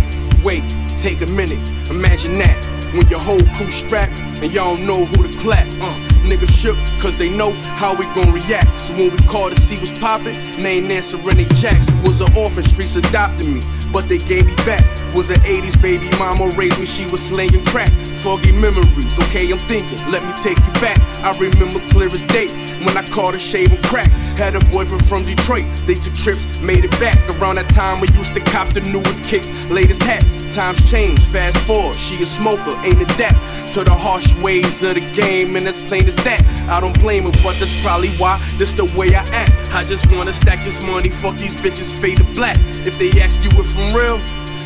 Wait, take a minute, imagine that. When your whole crew strapped, and y'all know who to clap. Uh, niggas shook, cause they know how we gon' react. So when we call to see what's poppin', they ain't answering they jacks. It was an orphan, streets adopted me, but they gave me back. Was an 80s baby mama raised me, she was slinging crack. Foggy memories, okay, I'm thinking, let me take you back. I remember clear as day when I caught a shave and crack. Had a boyfriend from Detroit, they took trips, made it back. Around that time, we used to cop the newest kicks, latest hats. Times change, fast forward, she a smoker, ain't adapt to the harsh ways of the game, and as plain as that. I don't blame her, but that's probably why this the way I act. I just wanna stack this money, fuck these bitches faded black. If they ask you if I'm real,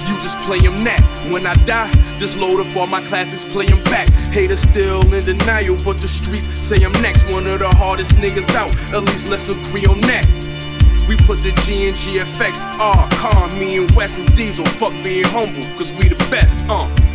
you just play them that. When I die, just load up all my classics, play them back. Haters still in denial, but the streets say I'm next. One of the hardest niggas out, at least let's agree on that. We put the G in GFX, R, Con, me and West and Diesel. Fuck being humble, cause we the best, uh.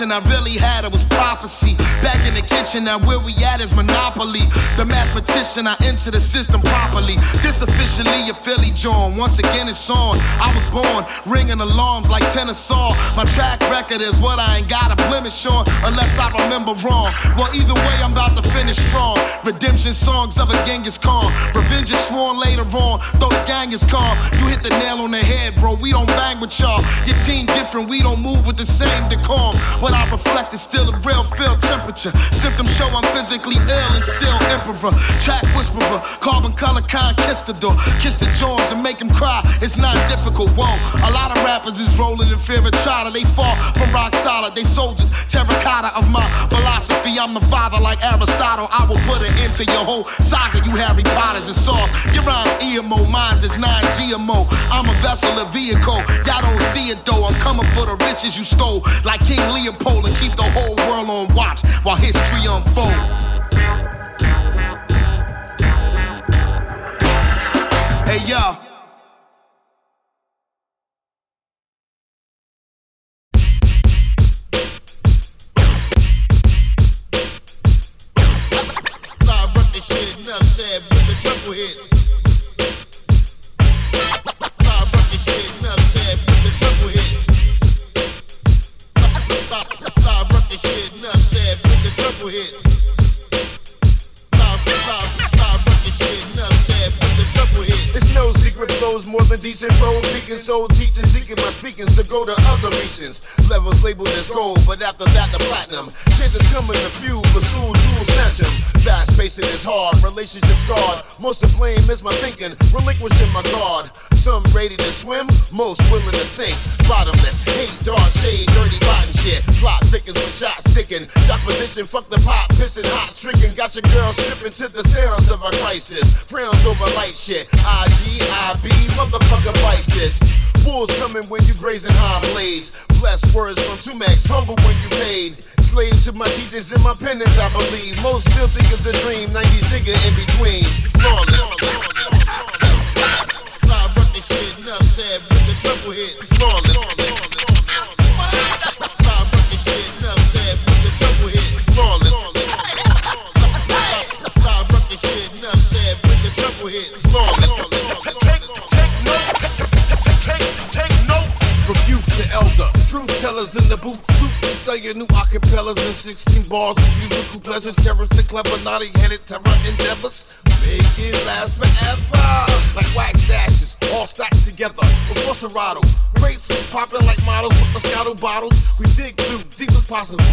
Premonition I really had, it was prophecy. Back in the kitchen, now where we at is monopoly. The mathematician, I enter the system properly. This officially a Philly John. Once again, it's on. I was born ringing alarms like tennis saw. My track record is what I ain't got a blemish on, unless I remember wrong. Well, either way, I'm about to finish strong. Redemption songs of a Genghis Khan. Revenge is sworn later on, though the gang is calm. You hit the nail on the head, bro. We don't bang with y'all. Your team different, we don't move with the same decorum. What I reflect is still a real field temperature. Symptoms show I'm physically ill and still emperor. Track whisperer, carbon color conquistador. Kiss the Jones and make him cry. It's not difficult. Whoa, a lot of rappers is rolling in fear of china. They fall from rock solid. They soldiers, terracotta of my philosophy. I'm the father like Aristotle. I will put an end to your whole saga. You Harry Potters. It's soft. Your rhymes EMO, mine's is non GMO. I'm a vessel, a vehicle. Y'all don't see it though. I'm coming for the riches you stole, like King Leopold, and keep the whole world on watch while history unfolds. Hey yo. Levels labeled as gold, but after that the platinum. Chances coming to few, but soon jewels snatch 'em. Fast pacing is hard, relationships scarred. Most to blame is my thinking, relinquishing my guard. Some ready to swim, most willing to sink. Bottomless, hate, dark shade, dirty, rotten shit. Plot thickens with shots sticking. Jock position, fuck the pop, pissing hot, stricken. Got your girl stripping to the sounds of a crisis. Frowns over light shit. IG, IB, motherfucker, bite this. Wolves coming when you grazing high blaze. Blessed words from Tumex, humble when you paid. Slave to my teachers and my penance, I believe. Most still think of the dream, 90s nigga in between. Flawless. Bars of musical pleasure. Cherish the clever, naughty headed terror endeavors. Make it last forever. Like wax dashes, all stacked together with Serato. Crates is popping like models with Moscato bottles. We dig through deep as possible.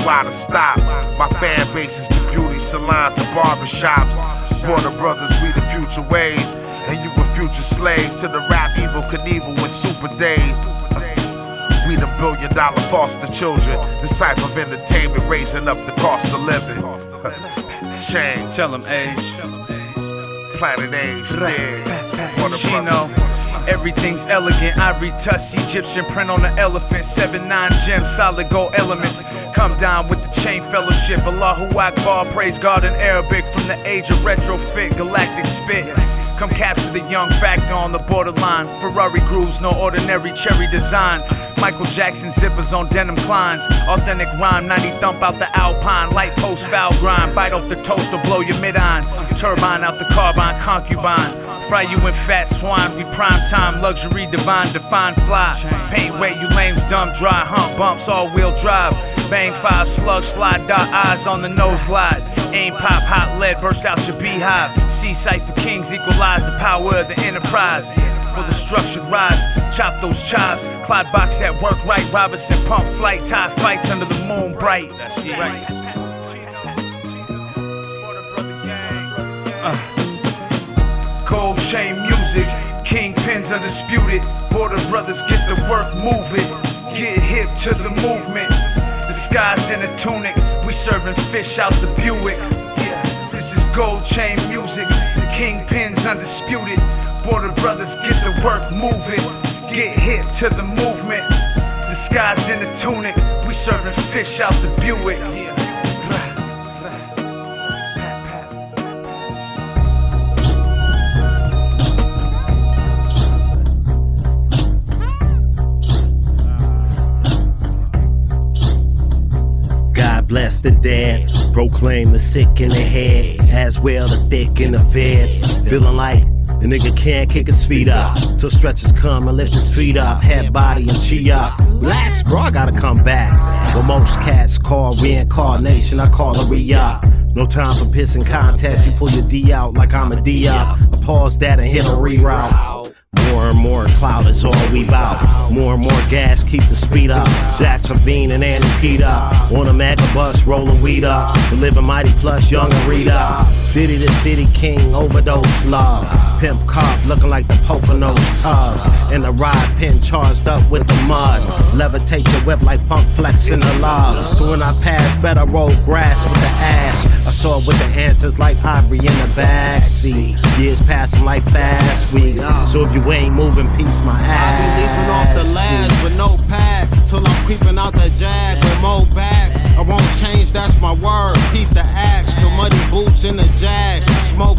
Hating, you oughta stop. My fan base is the beauty salons and barbershops. Border Brothers, we the future wave. And you a future slave to the rap Evel Knievel with super days. We the billion dollar foster children. This type of entertainment raising up the cost of living. Change. Tell them age. Planet age, dead. Border Chino. Brothers. Everything's elegant, ivory touch, Egyptian print on the elephant. Seven nine gems, solid gold elements. Come down with the chain fellowship. Allahu Akbar, praise God in Arabic. From the age of retrofit, galactic spit. Come capture the young factor on the borderline. Ferrari grooves, no ordinary cherry design. Michael Jackson zippers on denim Kleins. Authentic rhyme, 90 thump out the Alpine. Light post foul grind. Bite off the toaster, blow your mid iron. Turbine out the carbine, concubine. Fry you in fat swine. We prime time, luxury, divine, define fly. Paint wet, you lames dumb, dry. Hump bumps, all wheel drive. Bang five slug, slide dot eyes on the nose glide. Aim pop, hot lead, burst out your beehive. Sight for kings, equalize the power of the enterprise. For the structured rise, chop those chops. Clyde box at work right, Robinson pump flight, tie fights under the moon bright. That's right. Uh. Gold chain music, kingpins undisputed. Border brothers get the work moving. Get hip to the movement. Disguised in a tunic, we serving fish out the Buick. This is gold chain music, kingpins undisputed. Border brothers get the work moving. Get hip to the movement. Disguised in a tunic, we serving fish out the Buick. God bless the dead, proclaim the sick in the head, as well the thick in the fed. Feeling like a nigga can't kick his feet up till stretches come and lift his feet up, head, body, and chi up. Relax, bro, I gotta come back. What most cats call reincarnation, I call a re up. No time for pissing contests, you pull your D out like I'm a D up. I pause that and hit a reroute. More and more cloud is all we bout. More and more gas, keep the speed up. Jack Trevine and Andy Pete up. On a mega bus, rolling weed up. Living mighty plus, young and read up. City to city king, overdose love. Pimp cop looking like the Poconos cubs. And the ride pin charged up with the mud. Levitate your whip like funk flex in the logs. So when I pass, better roll grass with the ash. I saw it with the answers like ivory in the backseat. Years passing like fast weeks. So if you ain't moving, peace my ass. I be leaping off the ledge with no pad till I'm creeping out the jag with more back. I won't change, that's my word. Keep the axe, the muddy boots in the jag. Smoke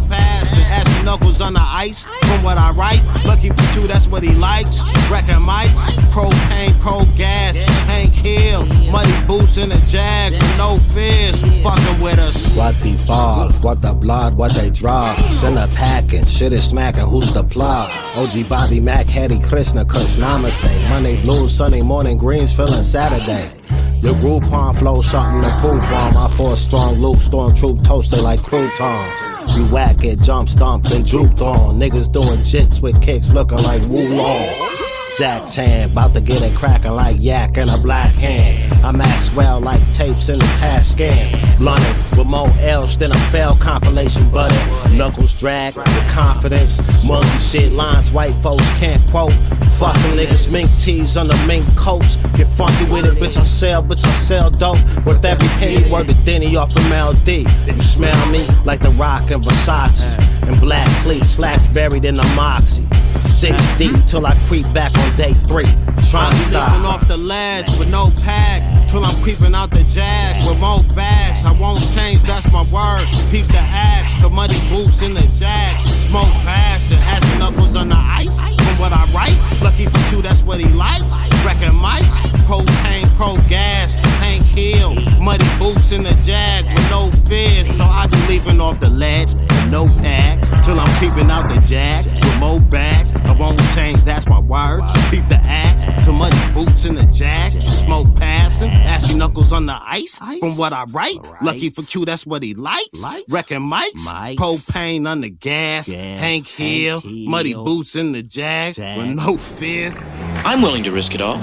on the ice. From what I write, lucky for two, that's what he likes. Wrecking mics, propane, pro gas, Hank Hill. Muddy boots in the jag no fears. Fucking with us. What the fog, what the blood, what they drop. Send a packing, shit is smacking, who's the plug? OG Bobby Mac, Hare Krishna, Kush Namaste. Monday blues, Sunday morning greens, feeling Saturday. Your Groupon flow something to poop on. For a strong loop, storm troop toasted like croutons. You whack it, jump stomped and drooped on. Niggas doing jits with kicks looking like Wulong. Jack Chan, about to get it cracking like yak in a black hand. I'm Maxwell like tapes in the task scan. Blunted with more L's than a failed compilation button. Knuckles drag with confidence. Monkey shit lines white folks can't quote. Fucking niggas, mink tees on the mink coats. Get funky with it, bitch. I sell, bitch. I sell dope. Worth every penny, word to Denny off from LD. You smell me like the rock and Versace. And black cleat slacks buried in the moxie. Six deep till I creep back on day three. Trying to stop. off the ledge with no pad till I'm creeping out the jag with more bags. I won't change, that's my word. Peep the axe, the muddy boots in the jag. Smoke fast and ashy knuckles on the ice. From what I write, lucky for you, that's what he likes. Wrecking mics, propane, pro gas, Hank Hill, muddy boots in the jag with no fear. So I be leaping off the ledge with no pack. 'Til I'm creeping out the jack with more bags. I won't change, that's my word. Beat the axe, to muddy boots in the jack. Smoke passing, ashy knuckles on the ice. From what I write, lucky for Q, that's what he likes. Wrecking mics, propane on the gas. Hank Hill, muddy boots in the jag with no fears. I'm willing to risk it all.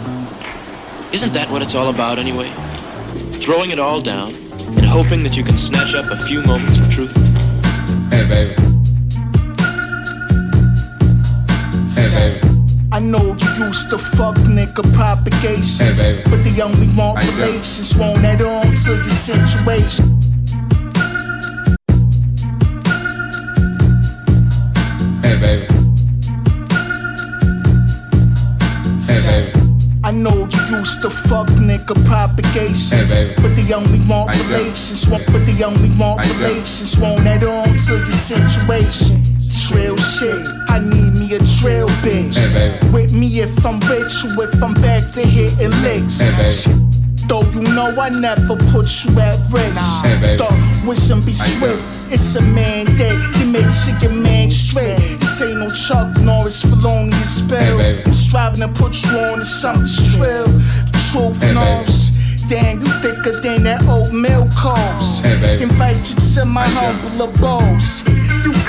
Isn't that what it's all about anyway? Throwing it all down and hoping that you can snatch up a few moments of truth. Hey, baby. I know you used to fuck nigga propagations, Hey, baby. but they only want How relations. Won't add on to your situation. Hey, baby. Hey, baby. I know you used to fuck nigga propagations, Hey, baby. but they only want How you doing? relations. Won't, but they only want How you doing? relations. Won't add on to your situation. Trail shit, I need me a trail bitch. Hey. With me if I'm rich or if I'm back to hitting licks. Hey. Though you know I never put you at risk. Hey. Though wisdom be swift. It's a mandate. You make shit your man straight. This ain't no Chuck Norris felonious baby. I'm striving to put you on to something trill. The truth Hey, knows. Damn, you thicker than that oatmeal coals. Hey. Invite you to my humble abodes.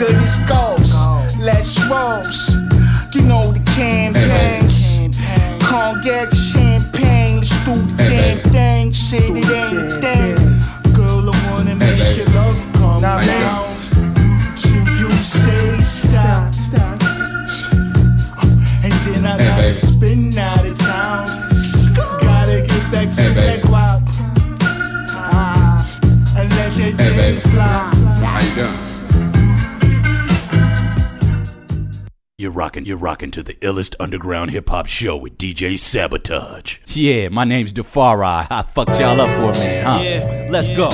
You good as goes. Let's rose. You know the campaigns. Can't get champagne. Let's do the Hey, damn thing. Shit, it ain't a thing. Girl, I wanna make baby. your love come How You're rocking, you're rocking to the illest underground hip hop show with DJ Sabotage. Yeah, my name's Defari. I fucked y'all up for a minute, huh? Yeah. Let's go.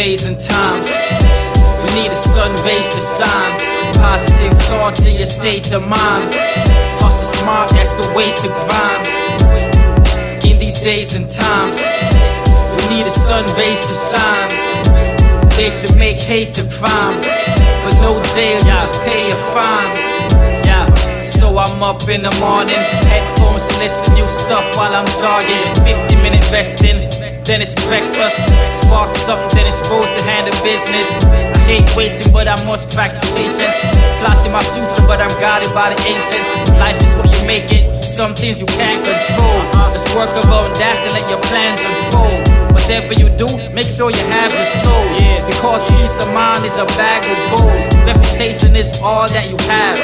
Days and times, we need the sun rays to shine. Positive thoughts in your state of mind. Hustle smart, that's the way to grind. In these days and times, we need the sun rays to shine. They should make hate to crime, but no jail, you just pay a fine. Yeah. So I'm up in the morning, headphones listen new stuff while I'm jogging. 50 minute resting, then it's breakfast. Sparks up, then it's road to handle business. I hate waiting, but I must practice patience. Plotting my future, but I'm guided by the ancients. Life is what you make it, some things you can't control. Just work around that to let your plans unfold. Whatever you do, make sure you have your soul. Because peace of mind is a bag of gold. Reputation is all that you have.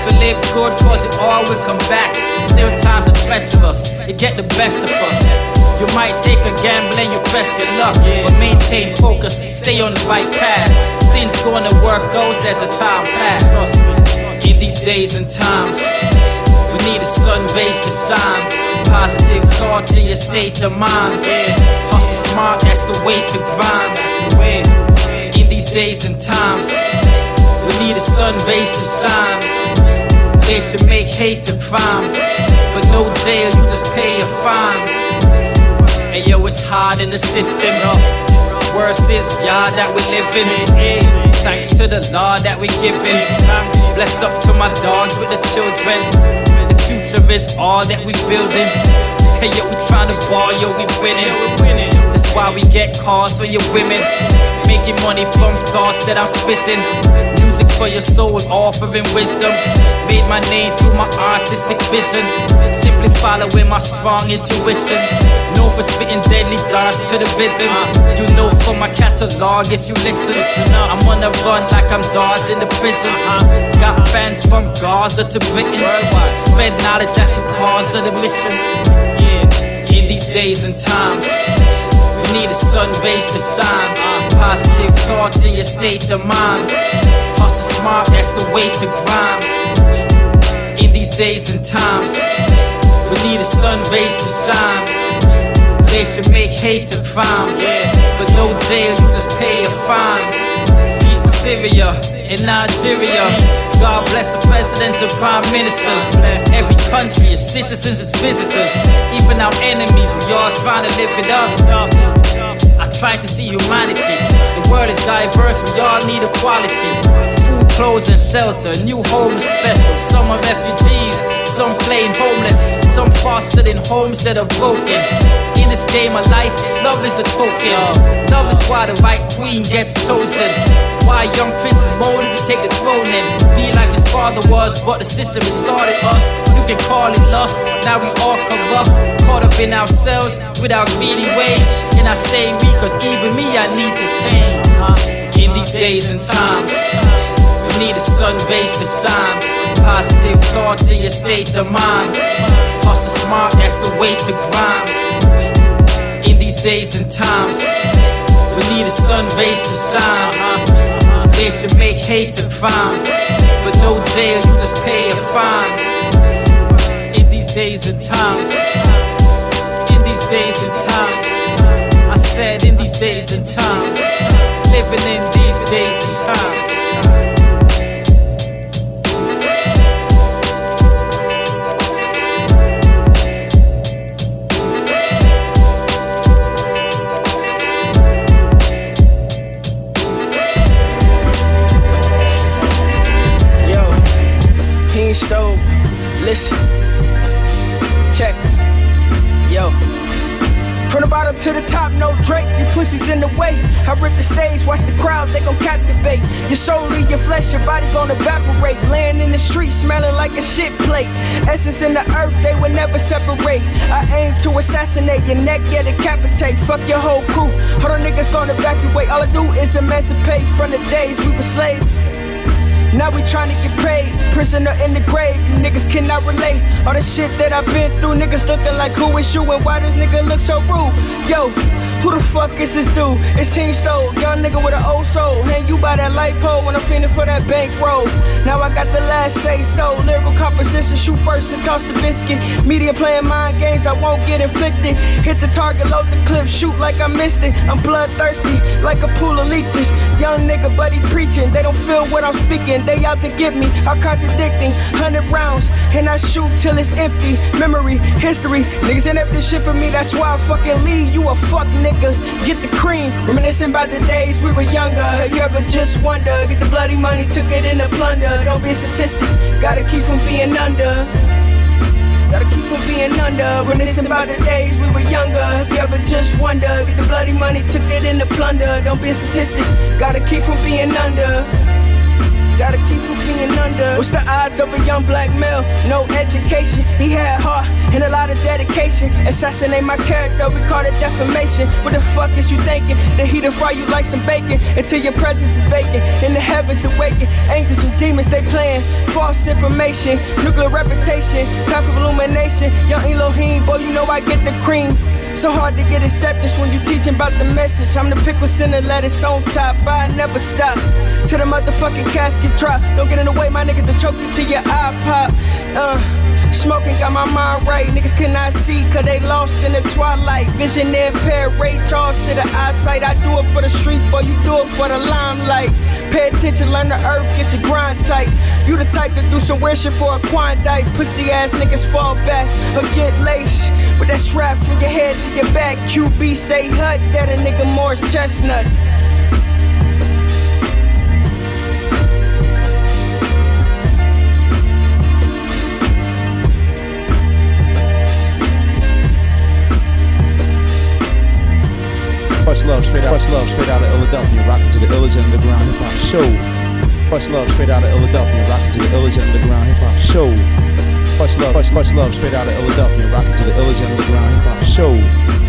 So live good, cause it all will come back. Still times are treacherous, it get the best of us. You might take a gamble and you press your luck, but maintain focus, stay on the right path. Things gonna work out as the time passes. In these days and times, we need the sun rays to shine. Positive thoughts in your state of mind. Hustle smart, that's the way to grind. In these days and times, we need the sun rays to shine. They should make hate to crime, but no jail, you just pay a fine. And yo, it's hard in the system. Worse is y'all that we live in. Thanks to the law that we giving. Bless up to my dogs with the children. The future is all that we building. Hey yo, we tryna ball, yo, we winning. That's why we get calls for your women. Making money from thoughts that I'm spitting. Music for your soul, offering wisdom. Made my name through my artistic vision. Simply following my strong intuition. Known for spitting deadly darts to the rhythm. You know from my catalog if you listen. I'm on the run like I'm dodging the prison. Got fans from Gaza to Britain. Spread knowledge, that's the cause of the mission. Yeah, in these days and times. Need the sun rays to shine. Positive thoughts in your state of mind. Hustle smart, that's the way to grind. In these days and times, we need a sun rays to shine. They should make hate a crime, but no jail, you just pay a fine. Peace to Syria and Nigeria. God bless the presidents and prime ministers. Every country is citizens, it's visitors. Even our enemies, we all trying to live it up. I try to see humanity. The world is diverse, we all need equality. Food, clothes, and shelter. New home is special. Some are refugees, some plain homeless, some fostered in homes that are broken. In this game of life, love is a token. Love is why the right queen gets chosen. Why young princes molded to take the throne and be like his father was, but the system has started us. You can call it lust, now we all corrupt, caught up in ourselves with our greedy ways. And I say we, cause even me, I need to change. In these days and times, we need a sun rays to shine. Positive thoughts in your state of mind. Hustle smart, that's the way to grind. In these days and times, we need a sun rays to shine. They should make hate a crime, but no jail, you just pay a fine. In these days and times, in these days and times, I said in these days and times, living in these days and times. Listen, check. Yo. From the bottom to the top, no Drake, you pussies in the way. I rip the stage, watch the crowd, they gon' captivate. Your soul leave your flesh, your body gon' evaporate. Laying in the street, smelling like a shit plate. Essence in the earth, they will never separate. I aim to assassinate your neck, yeah, decapitate. Fuck your whole crew. All the niggas gon' evacuate. All I do is emancipate from the days we were slaves. Now we tryna get paid. Prisoner in the grave, you niggas cannot relate. All the shit that I've been through, niggas looking like who is you and why this nigga look so rude? Yo, who the fuck is this dude? It's Team Stove, young nigga with an old soul. Hang you by that light pole when I'm feeling for that bankroll. Now I got the last say so. Lyrical composition, shoot first and toss the biscuit. Media playing mind games, I won't get inflicted. Hit the target, load the clip, shoot like I missed it. I'm bloodthirsty, like a pool of leeches. Young nigga, buddy preaching. They don't feel what I'm speaking. They out to get me. I'm contradicting. Hundred rounds, and I shoot till it's empty. Memory, history. Niggas ain't up this shit for me. That's why I fucking leave. You a fuck. Get the cream. Reminiscing about the days we were younger. You ever just wonder? Get the bloody money, took it in the plunder. Don't be a statistic. Gotta keep from being under. Gotta keep from being under. Reminiscing about the days we were younger. You ever just wonder? Get the bloody money, took it in the plunder. Don't be a statistic. Gotta keep from being under. Gotta keep from being under. What's the odds of a young black male? No education. He had heart and a lot of dedication. Assassinate my character, we call it defamation. What the fuck is you thinking? That he to fry you like some bacon until your presence is vacant. And the heavens awaken. Angels and demons, they playing false information. Nuclear reputation, path of illumination. Young Elohim, boy, you know I get the cream. So hard to get acceptance when you teaching about the message. I'm the pickles in the lettuce on top, I never stop. Till the motherfucking casket drop. Don't get in the way, my niggas will choke you till your eye pop. Uh, smoking got my mind right. Niggas cannot see, cause they lost in the twilight. Vision impaired, Ray Charles to the eyesight. I do it for the street, boy, you do it for the limelight. Pay attention, learn the earth, get your grind tight. You the type to do some weird for a Klondike. Pussy ass niggas fall back or get laced. With that strap from your head to your back. QB say hut, that a nigga Morris Chestnut. Much love straight out, much love straight out of Philadelphia, rocking to the Illage Underground Hip Hop Show. Much love straight out of Philadelphia, rocking to the Illage Underground Hip Hop Show. Much love, much love straight out of Philadelphia, rocking to the Illage Underground Hip Hop Show.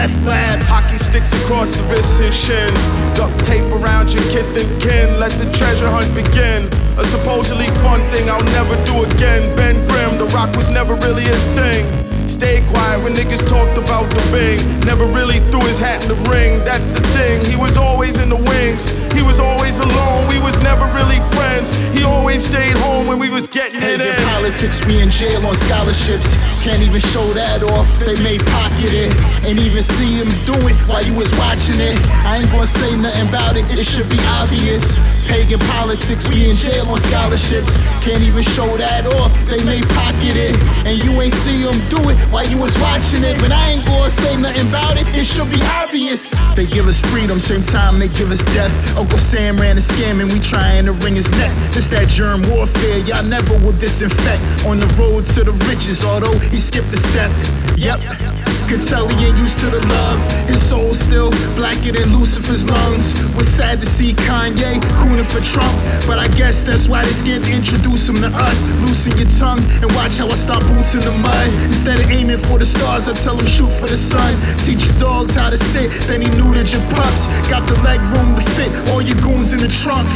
Meth lab. Hockey sticks across the wrists and shins. Duct tape around your kith and kin. Let the treasure hunt begin. A supposedly fun thing I'll never do again. Ben Grimm, the rock was never really his thing. Stayed quiet when niggas talked about the bing. Never really threw his hat in the ring. That's the thing. He was always in the wings. He was always alone. We was never really friends. He always stayed home when we was getting it in. Politics, we in jail on scholarships. Can't even show that off. They may pocket it. Ain't even see him do it while you was watching it. I ain't gonna say nothing about it. It should be obvious. Pagan politics, we in jail on scholarships. Can't even show that off. They may pocket it. And you ain't see him do it while you was watching it. But I ain't gonna say nothing about it. It should be obvious. They give us freedom, same time they give us death. Uncle Sam ran a scam and we trying to wring his neck. It's that germ warfare, y'all never will disinfect. On the road to the riches, although he skipped a step. Yep. Could tell he ain't used to the love. His soul still blacker than Lucifer's lungs. Was sad to see Kanye crooning for Trump, but I guess that's why they scared to introduce him to us. Loosen your tongue and watch how I start boots in the mud. Instead of aiming for the stars, I tell him shoot for the sun. Teach your dogs how to sit, then he neutered your pups. Got the leg room to fit all your goons in the trunk.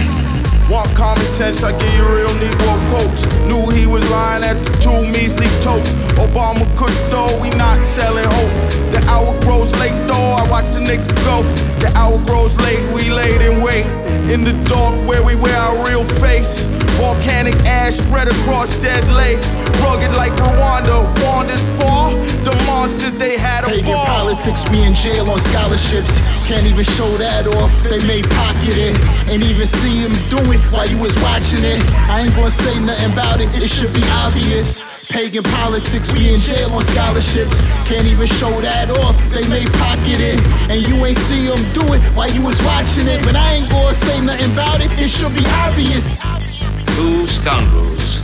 Want common sense, I give you real Negro quotes. Knew he was lying at the two measly totes. Obama could though, we not selling hope. The hour grows late though, I watch the nigga go. The hour grows late, we laid in wait. In the dark where we wear our real face. Volcanic ash spread across dead lake. Rugged like Rwanda, wandered far. The monsters they had a Pagan ball. politics, we in jail on scholarships. Can't even show that off. They may pocket it. Ain't even see him do it while you was watching it. I ain't gonna say nothing about it. It should be obvious. Pagan politics, we in jail on scholarships. Can't even show that off. They may pocket it. And you ain't see him do it while you was watching it. But I ain't gonna say nothing about it. It should be obvious. Two scoundrels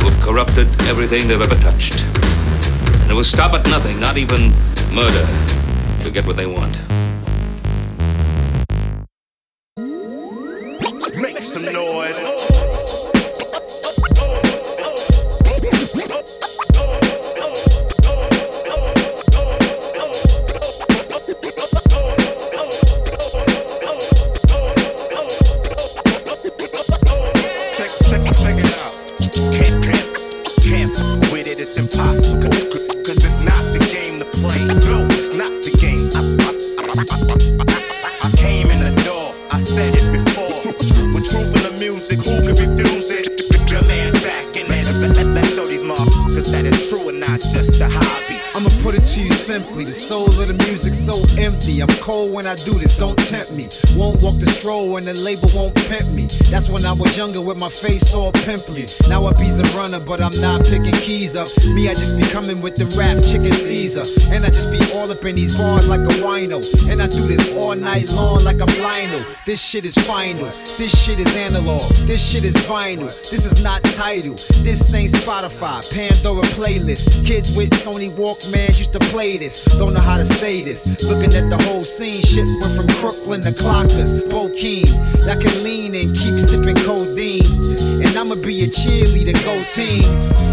who've corrupted everything they've ever touched. And who will stop at nothing, not even murder, to get what they want. Younger with my face all pimply. Now I be's a runner, but I'm not picking keys up. Me, I just be coming with the rap chicken Caesar. And I just be all up in these bars like a wino. And I do this all night long like I'm Lionel. This shit is final. This shit is analog. This shit is vinyl. This is not title. This ain't Spotify, Pandora playlist. Kids with Sony Walkmans used to play this. Don't know how to say this. Looking at the whole scene, shit went from Crooklyn to Clockers, Bokeen. Y'all can lean and keep sipping And I'ma be a cheerleader, go team.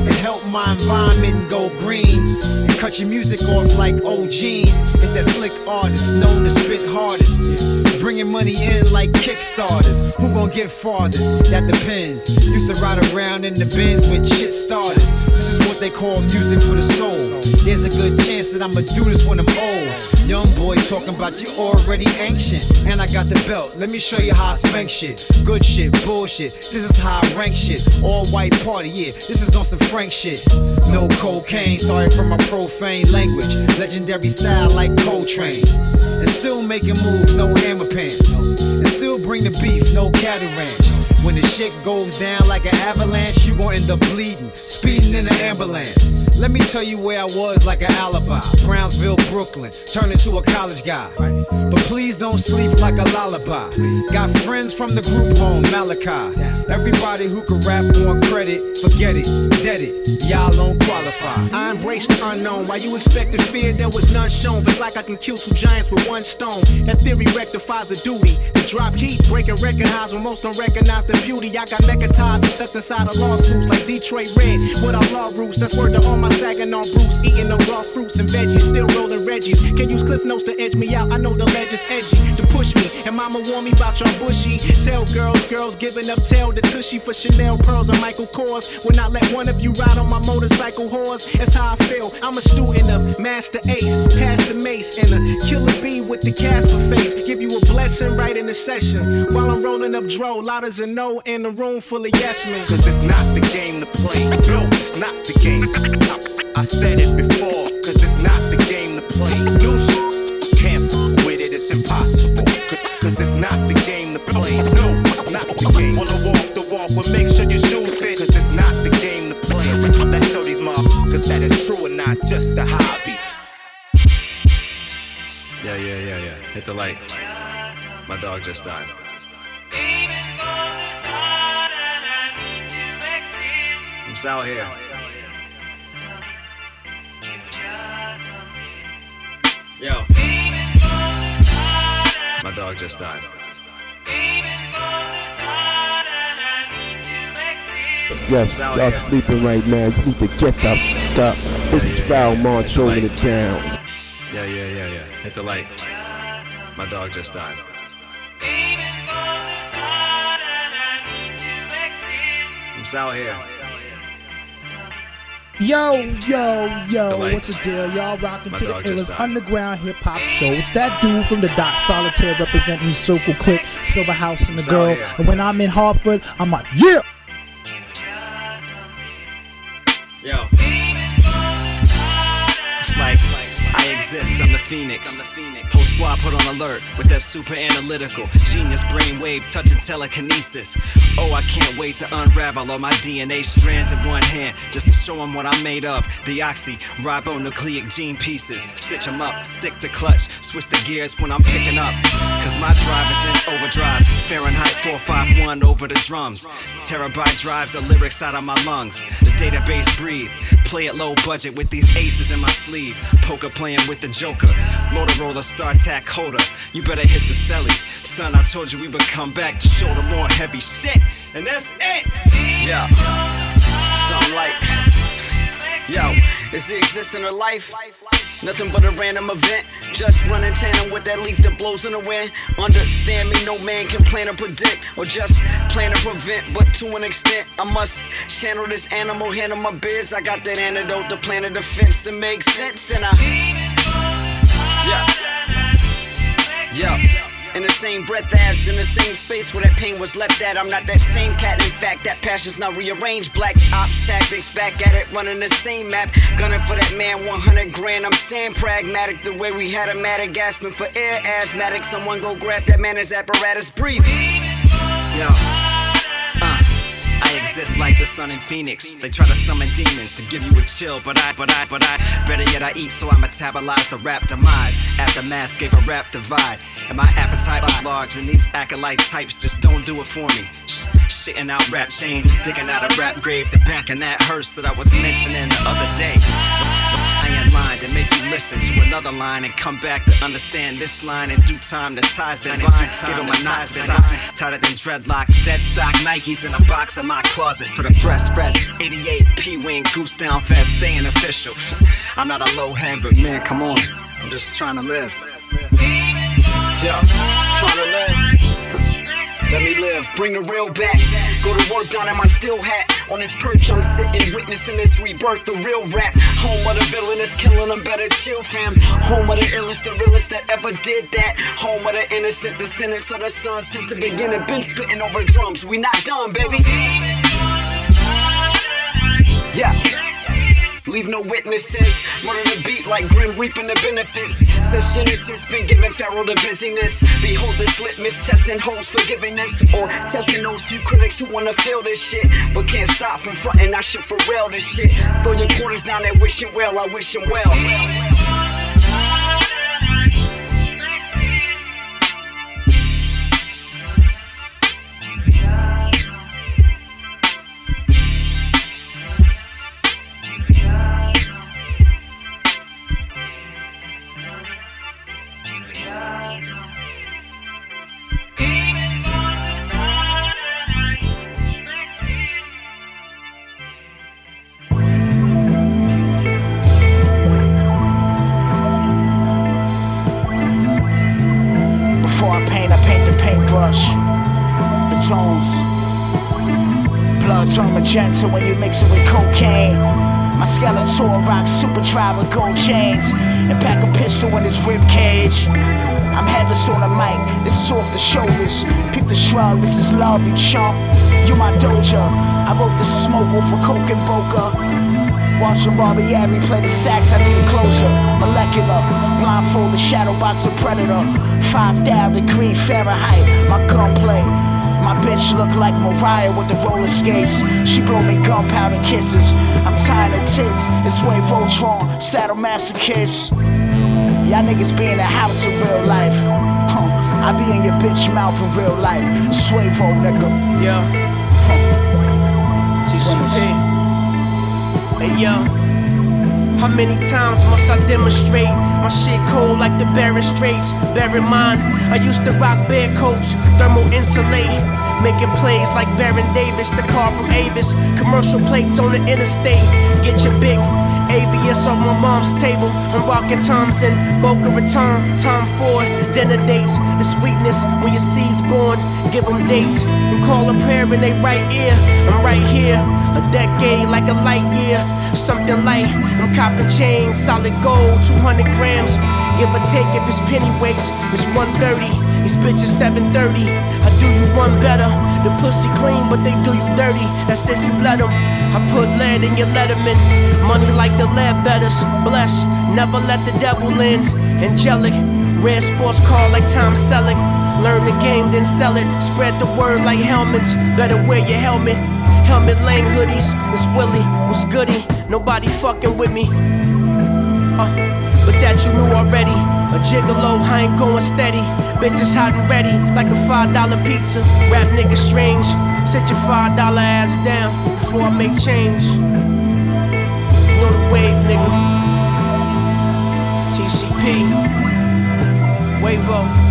And help my environment go green. And cut your music off like jeans. It's that slick artist known to spit hardest. Bringing money in like Kickstarters. Who gon' get farthest? That depends. Used to ride around in the bins with shit starters. This is what they call music for the soul. There's a good chance that I'ma do this when I'm old. Young boy talking about you already ancient. And I got the belt. Let me show you how I spank shit. Good shit, bullshit. This is how I rank shit. All white party, yeah. This is on some Frank shit. No cocaine, sorry for my profane language. Legendary style like Coltrane. And still making moves, no hammer pants. And still bring the beef, no cattle ranch. When the shit goes down like an avalanche, you gon' end up bleeding, speeding in an ambulance. Let me tell you where I was like an alibi. Brownsville, Brooklyn, turned into a college guy. But please don't sleep like a lullaby. Got friends from the group home, Malachi. Everybody who can rap on credit, forget it, dead it. Y'all don't qualify. I embrace the unknown. Why you expected fear? There was none shown. It's like I can kill two giants with one stone. That theory rectifies a duty. The drop heat, breaking record highs when most don't recognize the beauty. I got mega ties and tucked inside of lawsuits like Detroit Red. With our law roots, that's word to all my sagging on Bruce. Eating the raw fruits and veggies, still rolling Reggies. Can use cliff notes to edge me out. I know the ledge is edgy to push me. And mama warn me about your bushy. Tell girls, girls giving up tail to tushy for Chanel pearls and Michael Kors. Will not let one of you ride on my motorcycle horse. That's how I feel. I'm a student of Masta Ace, past the mace, and a killer bee with the Casper face. Give you a blessing right in the session. While I'm rolling up dro, loud as a no in a room full of yes men. Cause it's not the game to play. No, it's not the game. I, I said it before, cause it's not the game to play. No shit, can't fuck with it, it's impossible. Cause, cause it's not the game to play. No, it's not the game. Wanna walk the walk, but make sure your shoes fit. Cause it's not the game to play. Let's show these motherfuckers that it's true and not just a hobby. Yeah, yeah, yeah, yeah. Hit the light. My dog just died. I'm just out here. Yo. My dog just died. Yes, y'all sleeping right now. You need to get the f up. This is Foul March holding it down. Yeah, yeah, yeah, yeah. Hit the light. My dog just died. I'm out here. Yo, yo, yo, what's the deal? Y'all rocking to the illest underground hip hop show. It's that dude from the Dot Solitaire representing Circle Click, Silver House, and the out girl. here. And when I'm in Hartford, I'm like, yeah! Yo. Exist, I'm the phoenix. Whole squad put on alert with that super analytical genius brainwave touching telekinesis. Oh, I can't wait to unravel all my DNA strands in one hand just to show them what I'm made of. Deoxy, ribonucleic gene pieces. Stitch them up, stick the clutch, switch the gears when I'm picking up. Cause my drive is in overdrive. Fahrenheit 451 over the drums. Terabyte drives the lyrics out of my lungs. The database breathe. Play it low budget with these aces in my sleeve. Poker playing with the Joker. Motorola StarTAC holder. You better hit the celly. Son, I told you we would come back to show the more heavy shit. And that's it. Yeah. Something like. Yo, is it existing a life? Nothing but a random event. Just running tandem with that leaf that blows in the wind. Understand me, no man can plan or predict, or just plan or prevent. But to an extent, I must channel this animal, handle my biz. I got that antidote, the plan of defense to make sense, and I. Yeah. Yeah. In the same breath as in the same space where that pain was left at. I'm not that same cat. In fact, that passion's now rearranged. Black ops tactics back at it, running the same map. Gunning for that man, 100 grand. I'm saying pragmatic the way we had a matter gasping for air. Asthmatic, someone go grab that man, his apparatus, breathe. Yo. I exist like the sun in Phoenix. They try to summon demons to give you a chill, but I, but I, but I, better yet, I eat so I metabolize the rap demise. Aftermath gave a rap divide, and my appetite was large, and these acolyte types just don't do it for me. Sh- shitting out rap chains, digging out a rap grave, the back in that hearse that I was mentioning the other day. Lying to make you listen to another line and come back to understand this line in due time. The ties that bind, give 'em a knot that tie, tighter than dreadlock. Dead stock Nikes in a box in my closet for the press fest. 88 P Wing Goose Down Fest, staying official. I'm not a low hand, but man, come on, I'm just trying to live. Trying to live. Let me live, bring the real back. Go to work down in my steel hat. On this perch, I'm sitting, witnessing this rebirth, the real rap. Home of the villainous, killing them better chill, fam. Home of the illest, the realest that ever did that. Home of the innocent descendants of the sun since the beginning. Been spitting over drums, we not done, baby. Yeah. Leave no witnesses. Murder the beat like Grim reaping the benefits. Since Genesis, been giving Pharaoh the busyness. Behold this litmus testing hoes forgiveness. Or testing those few critics who wanna feel this shit. But can't stop from fronting, I should for real this shit. Throw your quarters down and wishing well, I wish him well. Magenta when you mix it with cocaine. My skeleton rocks super tribe with gold chains. And pack a pistol in his rib cage. I'm headless on the mic, this is off the shoulders. Peep the shrug, this is love, you chump. You my doja. I wrote the smoke off a coke and boca. Watching Barbieri play the sax, I need a closure. Molecular, blindfold, the shadow box of predator. Five down degree Fahrenheit, my gunplay. My bitch look like Mariah with the roller skates. She blow me gunpowder kisses. I'm tired of tits. It's way Voltron, sadomasochist. Y'all niggas be in the house in real life. Huh. I be in your bitch mouth in real life. Swavo, nigga. Yeah. TCP. Hey yo, how many times must I demonstrate my shit cold like the Bering Straits? Bear in mind, I used to rock bear coats, thermal insulate, making plays like Baron Davis, the car from Avis, commercial plates on the interstate. Get your big ABS on my mom's table. I'm rocking Toms in Boca Raton, Tom Ford, dinner dates. The sweetness when your seed's born, give them dates and call a prayer in they right ear. I'm right here, a decade like a light year. Something light, I'm copping chains, solid gold, 200 grams. Give or take if it's penny weights, it's 130. These bitches 730. I do you one better. The pussy clean, but they do you dirty. That's if you let them. I put lead in your letterman. Money like the lead betters. Bless, never let the devil in. Angelic, red sports car like Tom Selleck. Learn the game, then sell it. Spread the word like helmets. Better wear your helmet. Helmut Lang hoodies. It's Willie, what's goody? Nobody fucking with me. Uh, but that you knew already. A gigolo, I ain't going steady. Bitches hot and ready, like a five dollar pizza. Rap nigga strange. Sit your five dollar ass down before I make change. Know the wave, nigga. TCP. Wavo.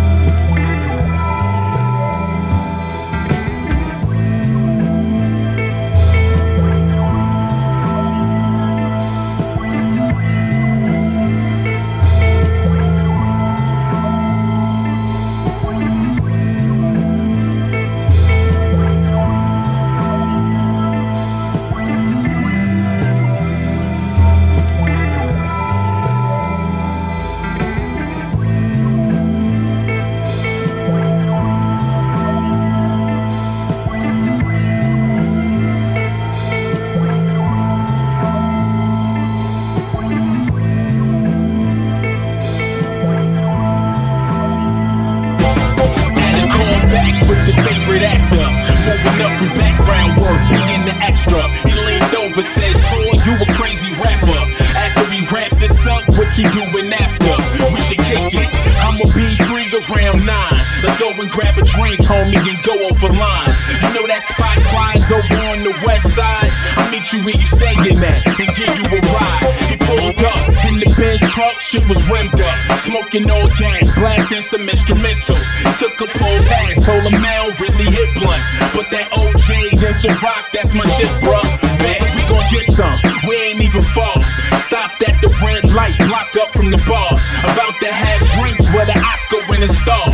West side? I'll meet you where you staying at and give you a ride. He pulled up in the Benz truck, shit was rimmed up. Smoking all gas, blasting some instrumentals. Took a pull pass, told him Mel really hit blunts. But that OJ and some rock, that's my shit, bruh. Bet we gon' get some, we ain't even fall. Stopped at the red light, block up from the bar. About to have drinks with an Oscar winning star.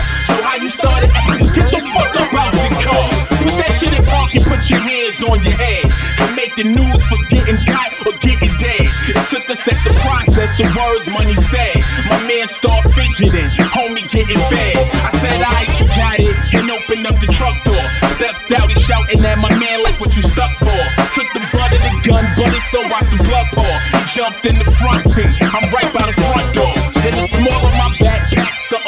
And put your hands on your head. Can make the news for getting got or getting dead. It took us at the process, the words money said. My man start fidgeting, homie getting fed. I said, alright, you got it, and opened up the truck door. Stepped out, he shouting at my man like what you stuck for. Took the butt of the gun, but it so watch the blood pour. Hopped in the front seat. I'm right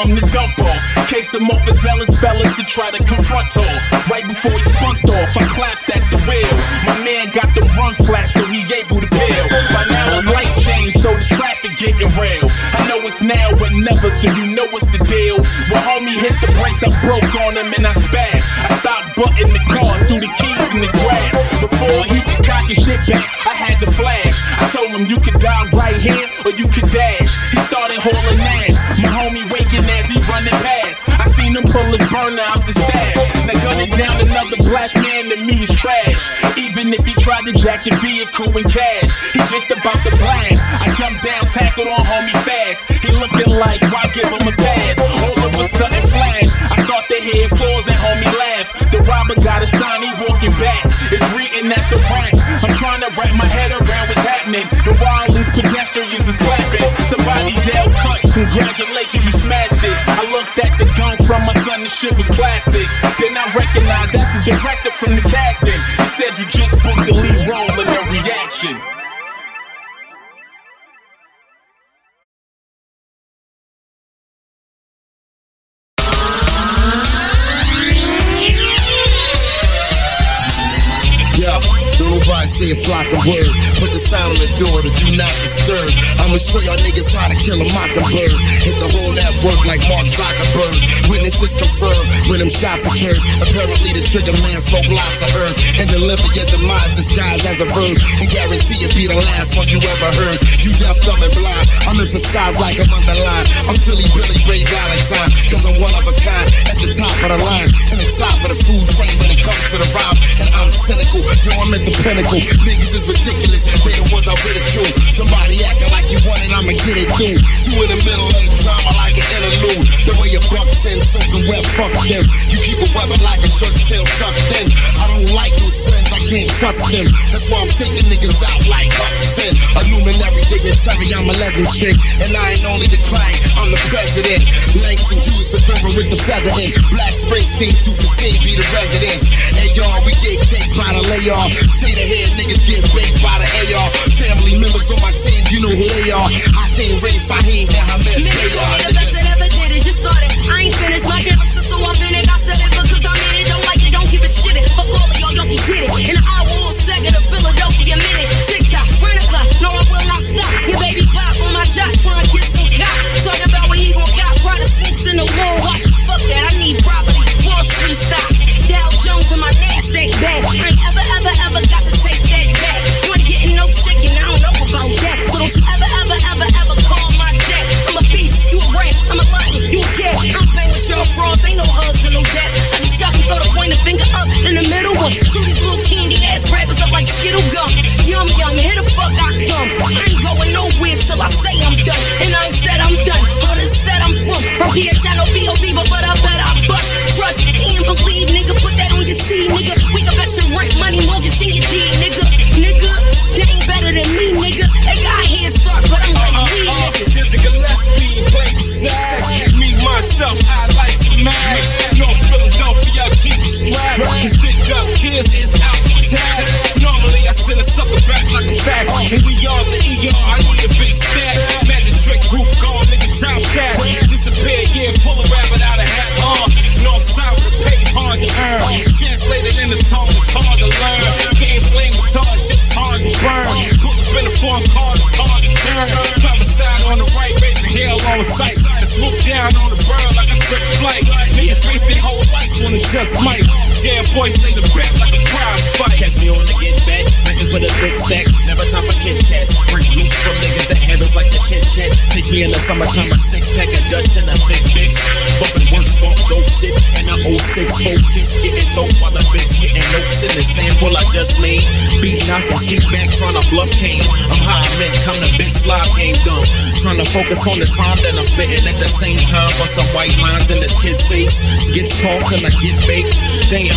something to dump off. Case the overzealous fellas to try to confront all. Right before he spunked off, I clapped at the wheel. My man got the run flat, so he able to bail. By now the light changed, so the traffic getting real. I know it's now but never, so you know what's the deal. When homie hit the brakes, I broke on him and I spazzed. I stopped butting the car, threw the keys in the grass. Before he could cock his shit back, I had to flash. I told him you could die right here or you could dash. He started hauling me is trash. Even if he tried to jack the vehicle and cash, he just about to blast. I jumped down, tackled on homie fast. He looking like, why give him a pass? All of a sudden flash. I start to hear applause and homie laugh. The robber got a sign, he walking back. It's written that's a prank. I'm trying to wrap my head around what's happening. The wildest pedestrians is clapping. Somebody yelled cut. Congratulations, you smashed it. I looked at the gun from my son, the shit was plastic. Then I recognized that's the director from the casting. He said you just booked the lead role in a reaction. Yo, don't nobody say a flock of word. Put the sign on the door to do not disturb. I'ma show y'all niggas how to kill a mockingbird. Hit the whole network like Mark Zuckerberg. Witnesses confirm when them shots occurred. Apparently the trigger man smoked lots of herb and deliver your demise disguised as a verb. And guarantee it be the last one you ever heard. You deaf, dumb, and blind. I'm emphasized like I'm underlined. I'm Philly Billy Ray Valentine. Cause I'm one of a kind at the top of the line. And the top of the food chain when it comes to the rhyme. And I'm cynical. Yo, I'm at the pinnacle. Niggas is ridiculous. They the ones I ridicule. Somebody acting like you want it, I'ma get it through. You in the middle of the drama like an interlude. The way you buck ten, soaking wet, fuck them. You keep a weapon like a shirt tail tucked in. I don't like those friends, I can't trust them. That's why I'm taking niggas out like Huxton. A luminary dignitary, I'm a legend chick. And I ain't only the client, I'm the president. Langston Hughes, Severa with the feather in. Black Springsteen, 215 be the residents. Hey y'all, we get cake by the layoff. Say the head niggas get baked by the AR. Family members on my team, you know who they are. I can't Ray Fahim, I'm in did it. I ain't finished. My character so authentic. I said it because I'm in it. Don't like it, don't give a shit. It. Fuck all of y'all, y'all can get it. In or a second Philadelphia minute. No, I will not stop. Your pop on my trying to get about he gon' in the. Watch. Fuck that. I need property. Wall Street stock. Dow Jones in my. Chew these little candy ass rappers up like Skittle gum. Yum yum. Here the fuck I come. Sight. And swoop down on Flight. Niggas face their whole life on just might. Jam boys lay the bet like a prize fight. Catch me on the get back, looking for the big stack. Never time for Kit Kats. Break loose from niggas that handles like the chit chat. Chase me in the summertime, a six pack of Dutch and a big mix. Bumping work, bump dope shit, and a 06 focus. Getting dope while the bitch getting notes in the sample I just made. Beating out the seat back, trying to bluff cane. I'm high, man, come the bitch slide game dumb. Trying to focus on the rhyme that I'm spitting at the same time. But some white lines in this kid's face. Gets tossed and I get baked. Damn,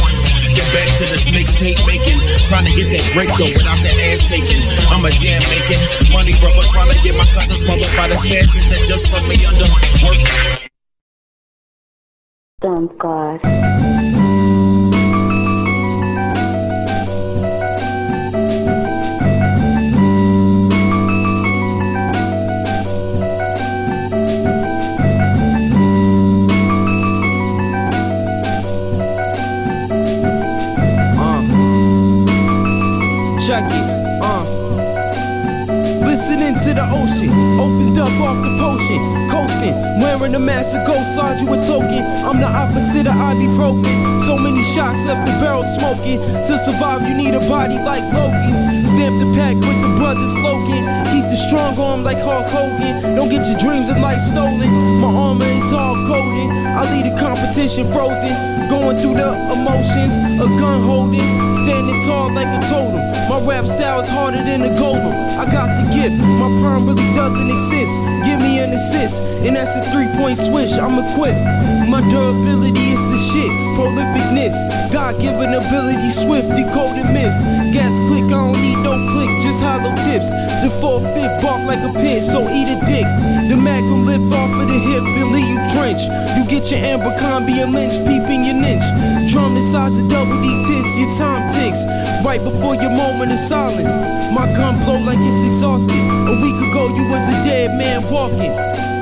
get back to this mixtape making. Trying to get that Drake though without that ass taking. I'm a jam making. Money brother trying to get my cousin smothered by this bad bitch that just sucked me under. Work. Dump God. Wearing a mask of ghost, slide you a token. I'm the opposite of ibuprofen. So many shots left the barrel smoking. To survive, you need a body like Logan's. Stamp the pack with the brother slogan. Keep the strong arm like Hulk Hogan. Don't get your dreams of life stolen. My armor is hard coded. I lead a competition frozen. Going through the emotions, a gun holding, standing tall like a totem. My rap style is harder than a golem. I got the gift, my perm really doesn't exist. Give me an assist, and that's a three point switch. I'm equipped. My durability is the shit, prolificness. God given ability, swift, decoded myths. Gas click, I don't need no click, just hollow tips. The 4 5 bark like a pitch, so eat a dick. The magnum lift off of the hip and leave you drenched. You get your amber combi and lynch, peeping your ninch. Drum the size of double D tits, your time ticks. Right before your moment of silence. My gun blow like it's exhausted. A week ago, you was a dead man walking.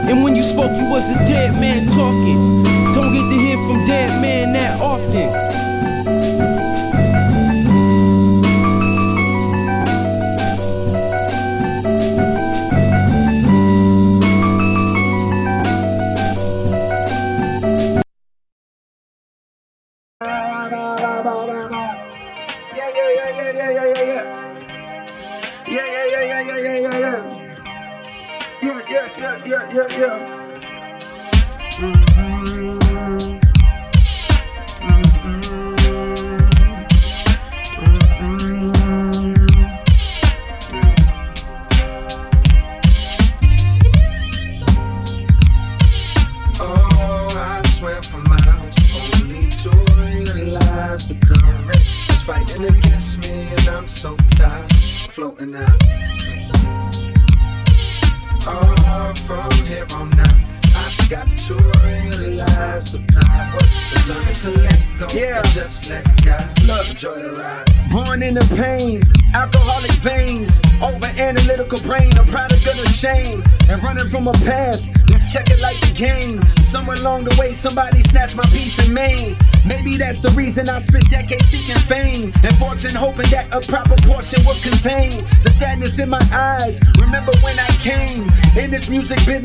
And when you spoke, you was a dead man talking. Don't get to hear from dead man that often.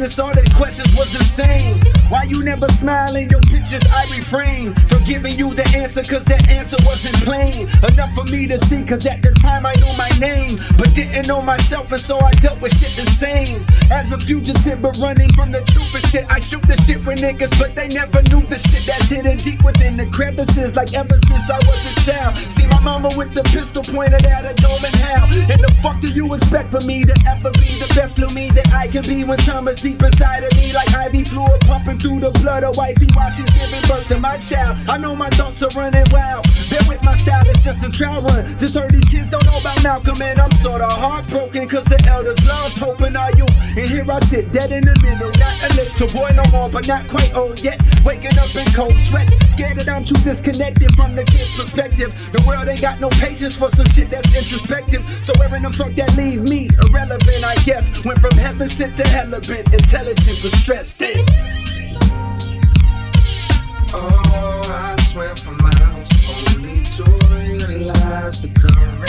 Business? All the questions was insane. Why you never smiling? Your pictures I refrain from giving you the answer, cause that answer wasn't plain enough for me to see. Cause at the time I knew my name, but didn't know myself, and so I dealt with shit A fugitive, but running from the truth shit. I shoot the shit with niggas, but they never knew the shit that's hidden deep within the crevices. Like ever since I was a child. See my mama with the pistol pointed at a dome and how. And the fuck do you expect from me to ever be the best little me that I can be when time is deep inside of me? Like IV fluid pumping through the blood of wifey while she's giving birth to my child. I know my thoughts are running wild. Bear with my style, it's just a trial run. Just heard these kids don't know about Malcolm, and I'm sorta heartbroken cause the elders lost our youth. And here I sit, dead in the middle. Not a little boy no more, but not quite old yet. Waking up in cold sweats, scared that I'm too disconnected from the kid's perspective. The world ain't got no patience for some shit that's introspective. So where in the fuck that leave me? Irrelevant, I guess. Went from heaven sent to hell a bit. Intelligent but stressed. Damn. Oh, I swam for miles, only to realize the current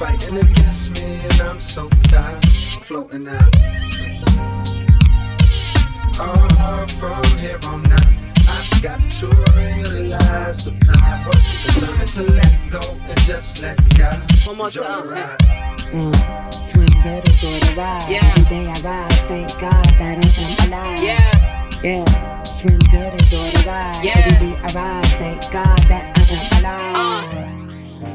fighting against me, and I'm so tired, floating out. Oh, from here on out, I got to realize the power is learning to let go and just let God One more enjoy the time. ride. Mm. Swim good, enjoy the ride. Yeah. Every day I rise, thank God that I am alive. Yeah. Yeah. Swim good, enjoy the ride. Yeah. Every day I rise, thank God that I am alive.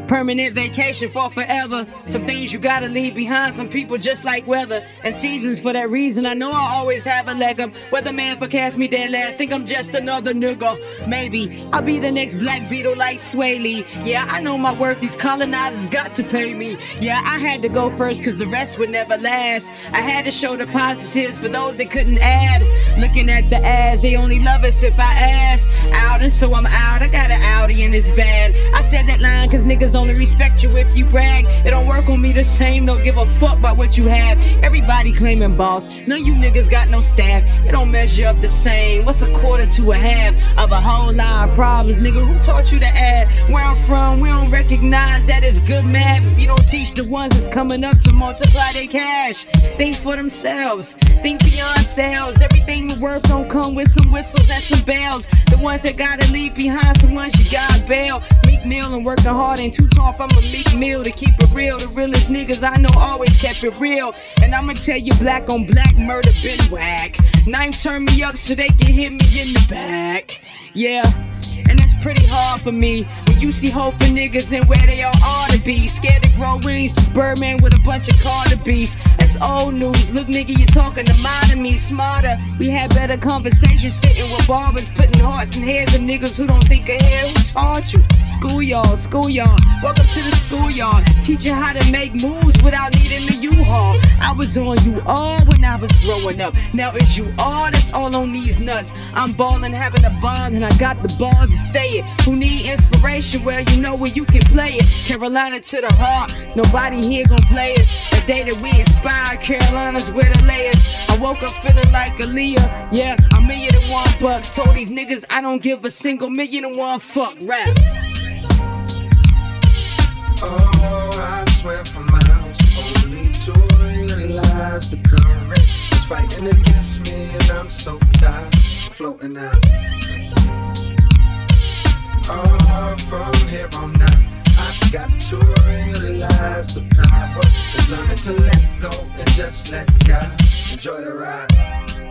Permanent vacation for forever. Some things you gotta leave behind. Some people just like weather and seasons. For that reason, I know I always have a leg up. Weatherman forecast me dead last. Think I'm just another nigga. Maybe I'll be the next Black Beatle like Swae Lee. Yeah, I know my worth. These colonizers got to pay me. Yeah, I had to go first cause the rest would never last. I had to show the positives for those that couldn't add. Looking at the ads, they only love us if I ask. Out and so I'm out. I got an Audi and it's bad. I said that line cause niggas only respect you if you brag. It don't work on me the same, don't give a fuck about what you have. Everybody claiming boss, none of you niggas got no staff. It don't measure up the same. What's a quarter to a half of a whole lot of problems, nigga? Who taught you to add? Where I'm from, we don't recognize that it's good math. If you don't teach the ones that's coming up to multiply their cash, think for themselves, think beyond sales. Everything the worth don't come with some whistles and some bells. The ones that gotta leave behind, some ones you gotta bail. Meek Mill and working hard ain't too tall from a meek meal to keep it real. The realest niggas I know always kept it real. And I'ma tell you, black on black murder been whack. Knife turn me up so they can hit me in the back. Yeah. And that's pretty hard for me. When you see hope for niggas and where they all ought to be. Scared to grow wings, Birdman with a bunch of Carter beef. That's old news. Look, nigga, you talking to mine me smarter. We had better conversations sitting with barbers, putting hearts in heads of niggas who don't think ahead. Who taught you? Schoolyard, schoolyard. Welcome to the schoolyard. Teach you how to make moves without needing the U-Haul. I was on you all when I was growing up. Now it's you all that's all on these nuts. I'm ballin', having a bond, and I got the balls to say it. Who need inspiration? Well, you know where you can play it. Carolina to the heart. Nobody here gon' play it. The day that we inspire, Carolina's where the layers. I woke up feeling like Aaliyah. Yeah, a million and one bucks. Told these niggas I don't give a single million and one fuck rap. Oh, I for miles, only to realize the current is fighting against me, and I'm so tired, floating out. Oh, from here on out, I got to realize the power is learning to let go and just let God enjoy the ride.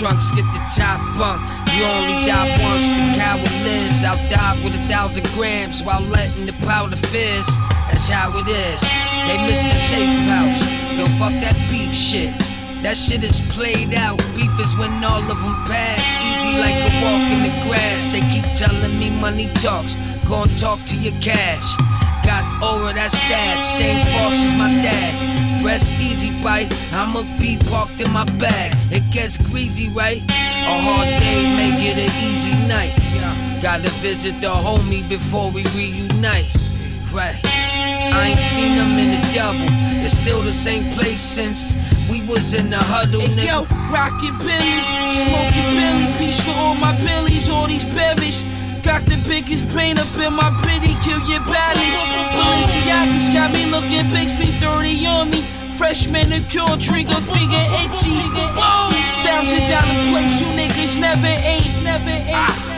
Trunks get the top bunk. You only die once, the coward lives. I'll die with a thousand grams while letting the powder fizz. That's how it is. They miss the safe house. Yo, fuck that beef shit. That shit is played out. Beef is when all of them pass. Easy like a walk in the grass. They keep telling me money talks. Go and talk to your cash. Got over that stab. Same false as my dad. Rest easy, right? I'ma be parked in my bag. It gets greasy, right? A hard day make it an easy night. Gotta visit the homie before we reunite. Right. I ain't seen them in the double. It's still the same place since we was in the huddle, Hey, nigga. yo, rockin' Billy, smoking Billy, peace to all my Billies, all these berries. Got the biggest pain up in my pity, kill your baddies. Balenciagas got me looking big, sweet 30 on me. Freshman and pure trigger finger itchy. Boom! Thousand dollar plates, you niggas never ate, never ate.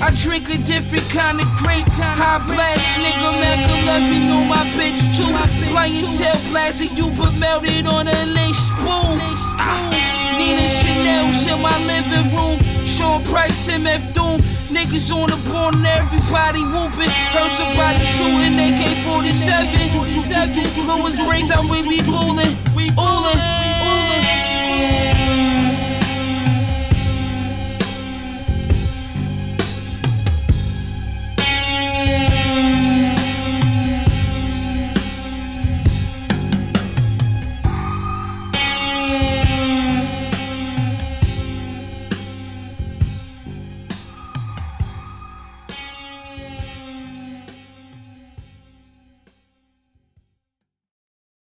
I drink a different kind of grape. High blast, nigga, 11 on my bitch too. Clientele blasting you, but melted on a lace spoon. Ah. Nina Chanel's in my living room. Sean Price, MF Doom. Niggas on the board and everybody whooping. Heard somebody shooting AK 47. Louis brains out, we be rolling. We ooling.